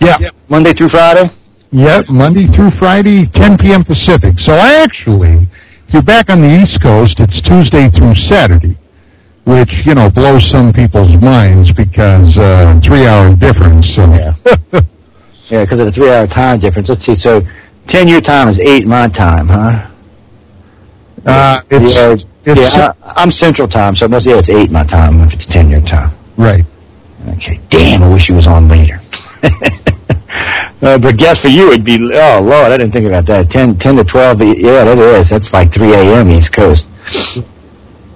Yeah.
Monday through Friday?
Yep, Monday through Friday, 10 p.m. Pacific. So actually, if you're back on the East Coast, it's Tuesday through Saturday, which, you know, blows some people's minds because uh, three-hour difference. So.
Yeah. yeah, because of the three-hour time difference. Let's see, so 10 your time is 8 my time, huh?
Uh, it's,
yeah,
it's,
yeah I, I'm Central Time, so it must, yeah, it's 8 my time if it's 10 your time.
Right.
Okay, damn, I wish he was on later. uh, but guess for you, it'd be, oh, Lord, I didn't think about that. 10, 10 to 12, yeah, that is. That's like 3 a.m. East Coast.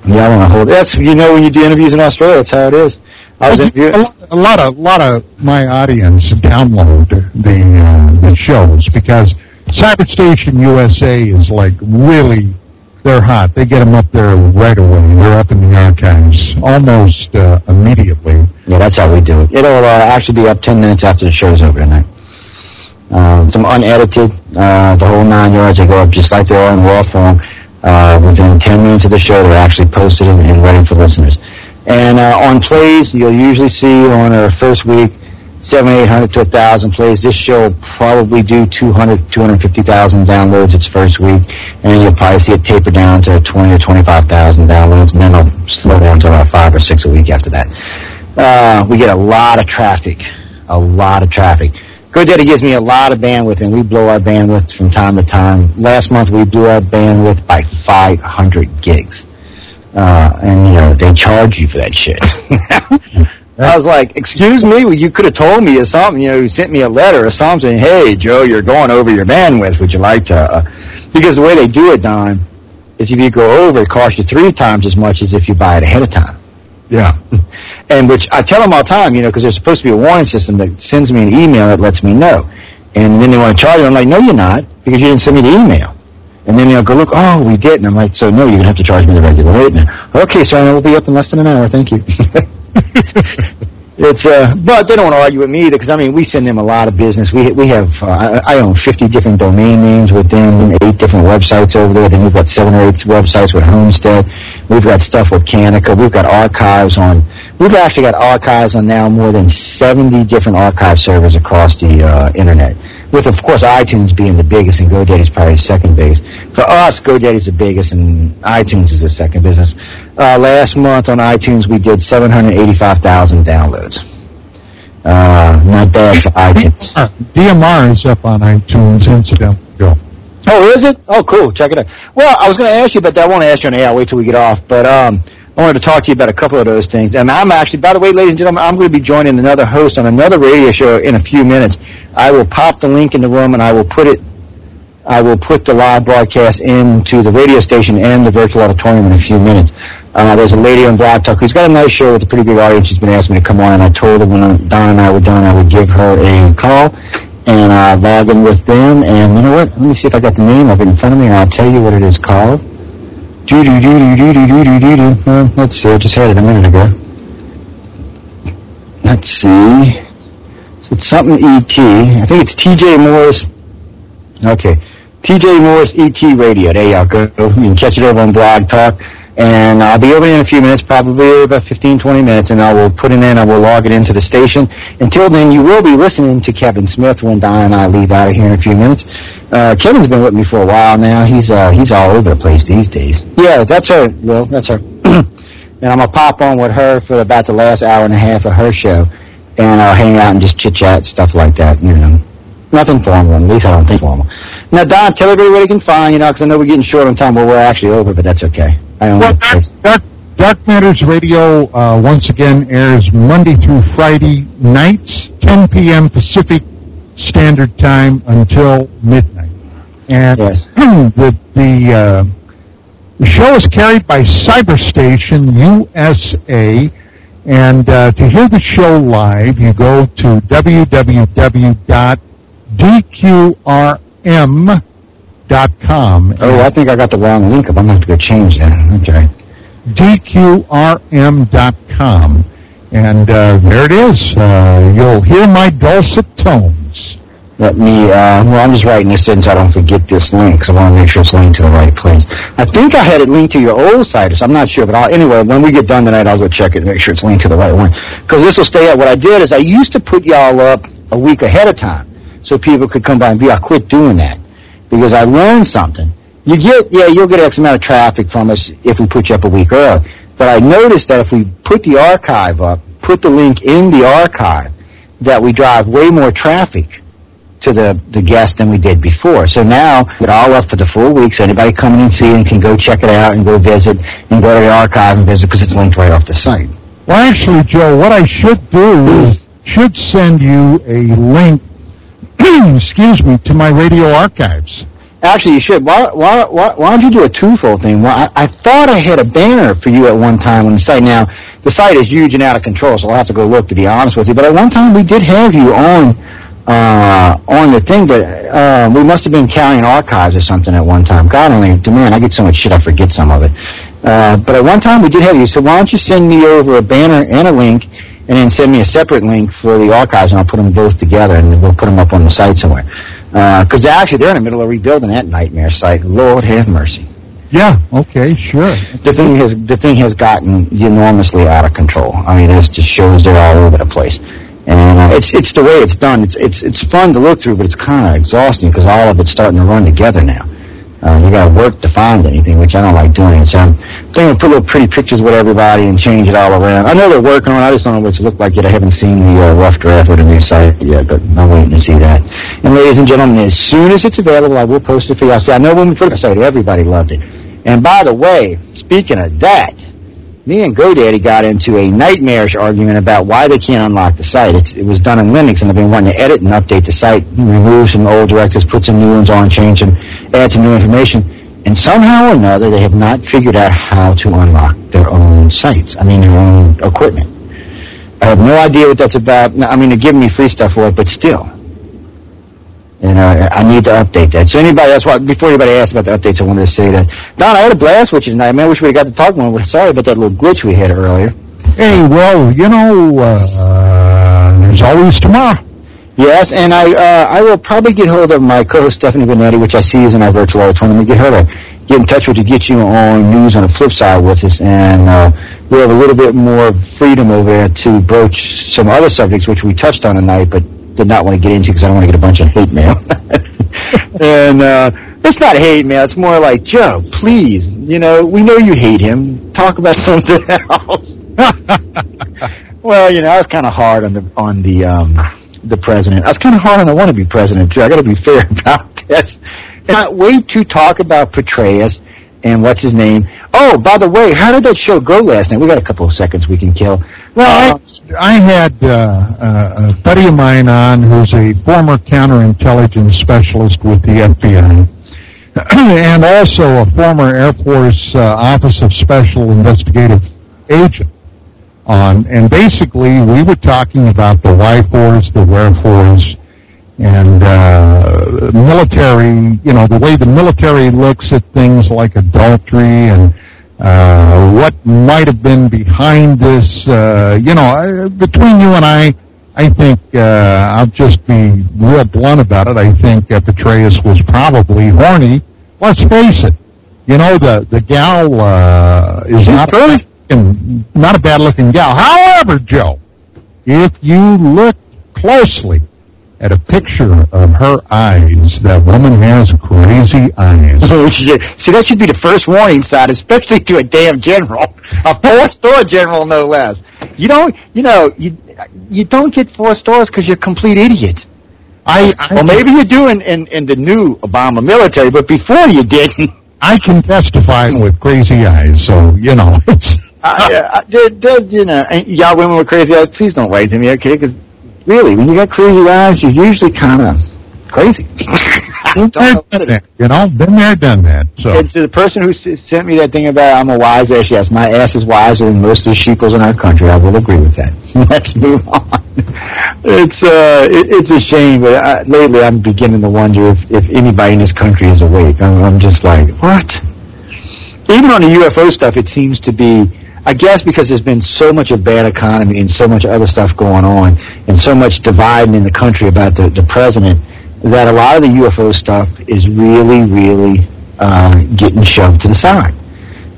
Yeah, I want to hold, that's, you know, when you do interviews in Australia, that's how it is. I was interviewing.
A lot of, lot of my audience download the, uh, the shows because Cyber Station USA is like really, they're hot. They get them up there right away. They're up in the archives almost uh, immediately.
Yeah, that's how we do it. It'll uh, actually be up 10 minutes after the show's over tonight. Um, some unedited, uh, the whole nine yards. They go up just like they are in raw form. Uh, within 10 minutes of the show, they're actually posted and, and ready for listeners. And uh, on plays, you'll usually see on our first week, seven, eight hundred to a thousand plays. This show will probably do 200, 250,000 downloads its first week, and then you'll probably see it taper down to 20 or 25,000 downloads, and then it'll slow down to about five or six a week after that. Uh, we get a lot of traffic, a lot of traffic. GoDaddy gives me a lot of bandwidth, and we blow our bandwidth from time to time. Last month, we blew our bandwidth by 500 gigs. Uh, and, you know, they charge you for that shit. I was like, excuse me, well, you could have told me or something, you know, you sent me a letter or something, hey, Joe, you're going over your bandwidth, would you like to, uh, because the way they do it, Don, is if you go over, it costs you three times as much as if you buy it ahead of time.
Yeah.
And which I tell them all the time, you know, because there's supposed to be a warning system that sends me an email that lets me know. And then they want to charge you. I'm like, no, you're not, because you didn't send me the email. And then they'll go, look, oh, we did. And I'm like, so no, you're going to have to charge me the regular rate now. Okay, so I will be up in less than an hour. Thank you. it's uh, but they don't want to argue with me either because I mean we send them a lot of business. We we have uh, I, own 50 different domain names within eight different websites over there. Then we've got seven or eight websites with Homestead. We've got stuff with Canica. We've got archives on. We've actually got archives on now more than 70 different archive servers across the uh, internet. With of course iTunes being the biggest and GoDaddy's probably the second biggest. For us, GoDaddy's the biggest and iTunes is the second business. Uh, last month on iTunes we did 785,000 downloads. Uh, not bad for iTunes.
DMR is up on iTunes, incidentally.
Oh, is it? Oh, cool. Check it out. Well, I was going to ask you but. I won't ask you on air. I'll wait till we get off. But um, I wanted to talk to you about a couple of those things. And I'm actually, by the way, ladies and gentlemen, I'm going to be joining another host on another radio show in a few minutes. I will pop the link in the room and I will put it I will put the live broadcast into the radio station and the virtual auditorium in a few minutes. Uh, there's a lady on Blog Talk who's got a nice show with a pretty big audience. She's been asking me to come on, and I told her when Don and I were done, I would give her a call and uh, log in with them. And you know what? Let me see if I got the name of it in front of me, and I'll tell you what it is called. Do do do do do do do do do. Uh, let's see. I just had it a minute ago. Let's see. It's something ET. I think it's TJ Morris. Okay. TJ Morris ET Radio. There you go. You can catch it over on Blog Talk. And I'll be over in a few minutes, probably about 15, 20 minutes, and I will put it in, I will log it into the station. Until then, you will be listening to Kevin Smith when Don and I leave out of here in a few minutes. Uh, Kevin's been with me for a while now. He's, uh, he's all over the place these days. Yeah, that's her, Will. That's her. and I'm going to pop on with her for about the last hour and a half of her show. And I'll hang out and just chit-chat, stuff like that, you know. Nothing formal, at least I don't think formal. Now, Don, tell everybody where they can find, you know, because I know we're getting short on time. Well, we're actually over, but that's okay. I
well, Dark, Dark, Dark Matters Radio, uh, once again, airs Monday through Friday nights, 10 p.m. Pacific Standard Time until midnight. And
yes.
the, the, uh, the show is carried by Cyberstation USA. And uh, to hear the show live, you go to www.dqrm.com DQRM.com.
Oh, I think I got the wrong link up. I'm going to have to go change that. Okay.
DQRM.com. And uh, there it is. Uh, you'll hear my dulcet tones.
Let me, uh, well, I'm just writing this in so I don't forget this link because I want to make sure it's linked to the right place. I think I had it linked to your old site, so I'm not sure. But I'll, anyway, when we get done tonight, I'll go check it and make sure it's linked to the right one. Because this will stay up. What I did is I used to put y'all up a week ahead of time so people could come by and view. I quit doing that because I learned something. You get, yeah, you'll get X amount of traffic from us if we put you up a week early. But I noticed that if we put the archive up, put the link in the archive, that we drive way more traffic to the, the guest than we did before. So now it's all up for the full week, so anybody coming and seeing can go check it out and go visit and go to the archive and visit because it's linked right off the site.
Well, actually, Joe, what I should do is should send you a link excuse me, to my radio archives.
Actually, you should. Why, why, why, why don't you do a twofold thing? Well, I, I thought I had a banner for you at one time on the site. Now, the site is huge and out of control, so I'll have to go look to be honest with you. But at one time, we did have you on uh, on the thing, but uh, we must have been carrying archives or something at one time. God only, man, I get so much shit, I forget some of it. Uh, but at one time, we did have you. So why don't you send me over a banner and a link? And then send me a separate link for the archives, and I'll put them both together, and we'll put them up on the site somewhere. Because uh, actually, they're in the middle of rebuilding that nightmare site. Lord have mercy.
Yeah. Okay. Sure.
The thing has the thing has gotten enormously out of control. I mean, it just shows they're all over the place, and uh, it's it's the way it's done. It's it's it's fun to look through, but it's kind of exhausting because all of it's starting to run together now. Uh, you got to work to find anything, which I don't like doing. So I'm thinking put little pretty pictures with everybody and change it all around. I know they're working on it. I just don't know what it's look like yet. I haven't seen the uh, rough draft of the new site yet, but I'm waiting to see that. And ladies and gentlemen, as soon as it's available, I will post it for you. I, see, I know when we it the site, everybody loved it. And by the way, speaking of that, me and GoDaddy got into a nightmarish argument about why they can't unlock the site. It's, it was done in Linux, and they've been wanting to edit and update the site, remove some old directives, put some new ones on, change them, add some new information. And somehow or another, they have not figured out how to unlock their own sites. I mean, their own equipment. I have no idea what that's about. I mean, they're giving me free stuff for it, but still. And uh, I need to update that. So anybody, that's why, before anybody asks about the updates, I wanted to say that. Don, I had a blast with you tonight. Man, I wish we got to talk more. Sorry about that little glitch we had earlier.
Hey, well, you know, uh, there's always tomorrow.
Yes, and I uh, I will probably get hold of my co-host Stephanie Benetti, which I see is in our virtual auditorium, and get her to get in touch with you, get you on news on the flip side with us, and uh, we'll have a little bit more freedom over there to broach some other subjects which we touched on tonight, but did not want to get into because I don't want to get a bunch of hate mail. and uh, it's not hate mail. It's more like, Joe, please, you know, we know you hate him. Talk about something else. well, you know, I was kind of hard on the on the um, the president. I was kind of hard on the wannabe president too. I got to be fair about this. And I wait to talk about Petraeus and what's his name. Oh, by the way, how did that show go last night? We got a couple of seconds we can kill.
Well, uh, I, I had uh, uh, a buddy of mine on who's a former counterintelligence specialist with the FBI and also a former Air Force uh, Office of Special Investigative Agent on, and basically we were talking about the why-fors, the wherefores, and uh, military, you know, the way the military looks at things like adultery and uh, what might have been behind this. Uh, you know, between you and I, I think uh, I'll just be real blunt about it. I think uh, Petraeus was probably horny. Let's face it. You know, the the gal uh, is not really not a bad looking gal. However, Joe, if you look closely at a picture of her eyes. That woman has crazy eyes.
See, that should be the first warning sign, especially to a damn general, a four-star general, no less. You don't, you know, you you don't get four stars because you're a complete idiot. I, I well, maybe you do in, in in the new Obama military, but before you didn't.
I can testify with crazy eyes, so you know. It's,
uh, uh, you know, y'all women with crazy eyes, please don't write to me, okay? Because really, when you got crazy eyes, you're usually kind of crazy.
you know, been there, done that. So.
And to the person who sent me that thing about I'm a wise ass, yes, my ass is wiser than most of the sheeples in our country. I will agree with that. Let's move on. It's uh, it, it's a shame, but I, lately I'm beginning to wonder if, if anybody in this country is awake. I'm, I'm just like, what? Even on the UFO stuff, it seems to be I guess because there's been so much of bad economy and so much other stuff going on and so much dividing in the country about the, the president that a lot of the UFO stuff is really, really uh, getting shoved to the side.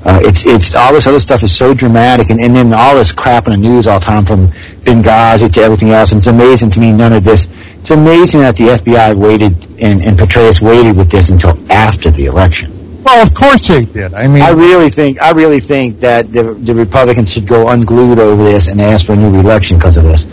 Uh, it's it's all this other stuff is so dramatic, and, and then all this crap in the news all the time from Benghazi to everything else. And it's amazing to me none of this. It's amazing that the FBI waited and, and Petraeus waited with this until after the election.
Well, of course they did. I mean,
I really think I really think that the the Republicans should go unglued over this and ask for a new election because of this.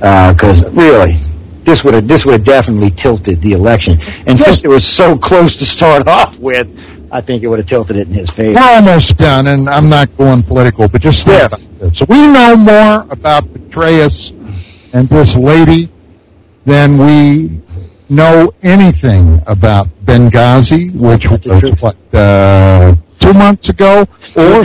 Because uh, really, this would have this would have definitely tilted the election. And yes. since it was so close to start off with, I think it would have tilted it in his favor.
We're almost done, and I'm not going political, but just yeah. So we know more about Petraeus and this lady than we know anything about Benghazi, which was what uh, two months ago, or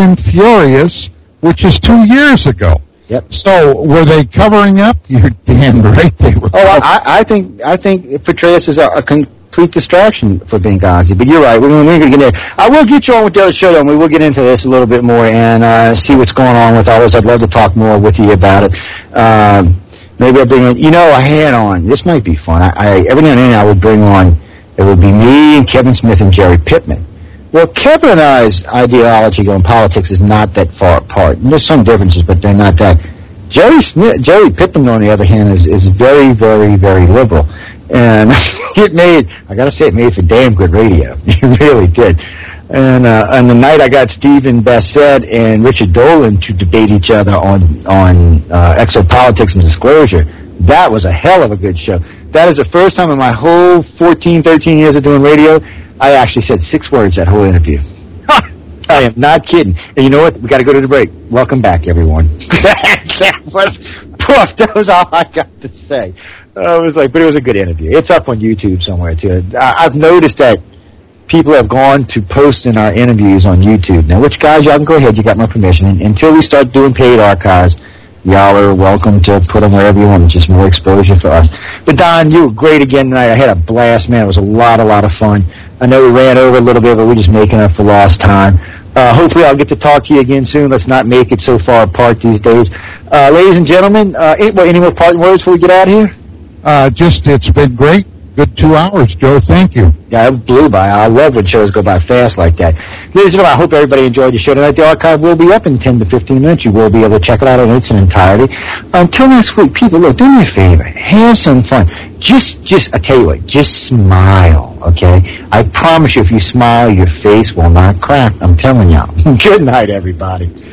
in Furious, which is two years ago.
Yep.
So were they covering up? You're damn right they were.
Oh, I, I think I think Petraeus is a, a complete distraction for Benghazi. But you're right. We're, we're going to get there. I will get you on with the other show, though, and we will get into this a little bit more and uh, see what's going on with all this. I'd love to talk more with you about it. Um, Maybe I'll bring on, you know, I had on, this might be fun. I, I Every now and then I would bring on, it would be me and Kevin Smith and Jerry Pittman. Well, Kevin and I's ideology on politics is not that far apart. And there's some differences, but they're not that. Jerry Smith, Jerry Pittman, on the other hand, is, is very, very, very liberal. And it made, I gotta say, it made for damn good radio. It really did. And uh, on the night I got Stephen Bassett and Richard Dolan to debate each other on on uh, exopolitics and disclosure, that was a hell of a good show. That is the first time in my whole 14, 13 years of doing radio, I actually said six words that whole interview. I am not kidding. And you know what? We got to go to the break. Welcome back, everyone. that was poof. That was all I got to say. Uh, it was like, but it was a good interview. It's up on YouTube somewhere too. I, I've noticed that people have gone to posting our interviews on YouTube. Now, which guys, y'all can go ahead. You got my permission. And, until we start doing paid archives, y'all are welcome to put them wherever you want. It's just more exposure for us. But Don, you were great again tonight. I had a blast, man. It was a lot, a lot of fun. I know we ran over a little bit, but we're just making up for lost time. Uh, hopefully I'll get to talk to you again soon. Let's not make it so far apart these days. Uh, ladies and gentlemen, uh, any, any more parting words before we get out of here?
Uh, just, it's been great good two hours, Joe. Thank you.
Yeah, it blew by. I love when shows go by fast like that. Ladies and gentlemen, I hope everybody enjoyed the show tonight. The archive will be up in 10 to 15 minutes. You will be able to check it out in its entirety. Until next week, people, look, do me a favor. Have some fun. Just, just, I tell you what, just smile, okay? I promise you, if you smile, your face will not crack. I'm telling y'all. good night, everybody.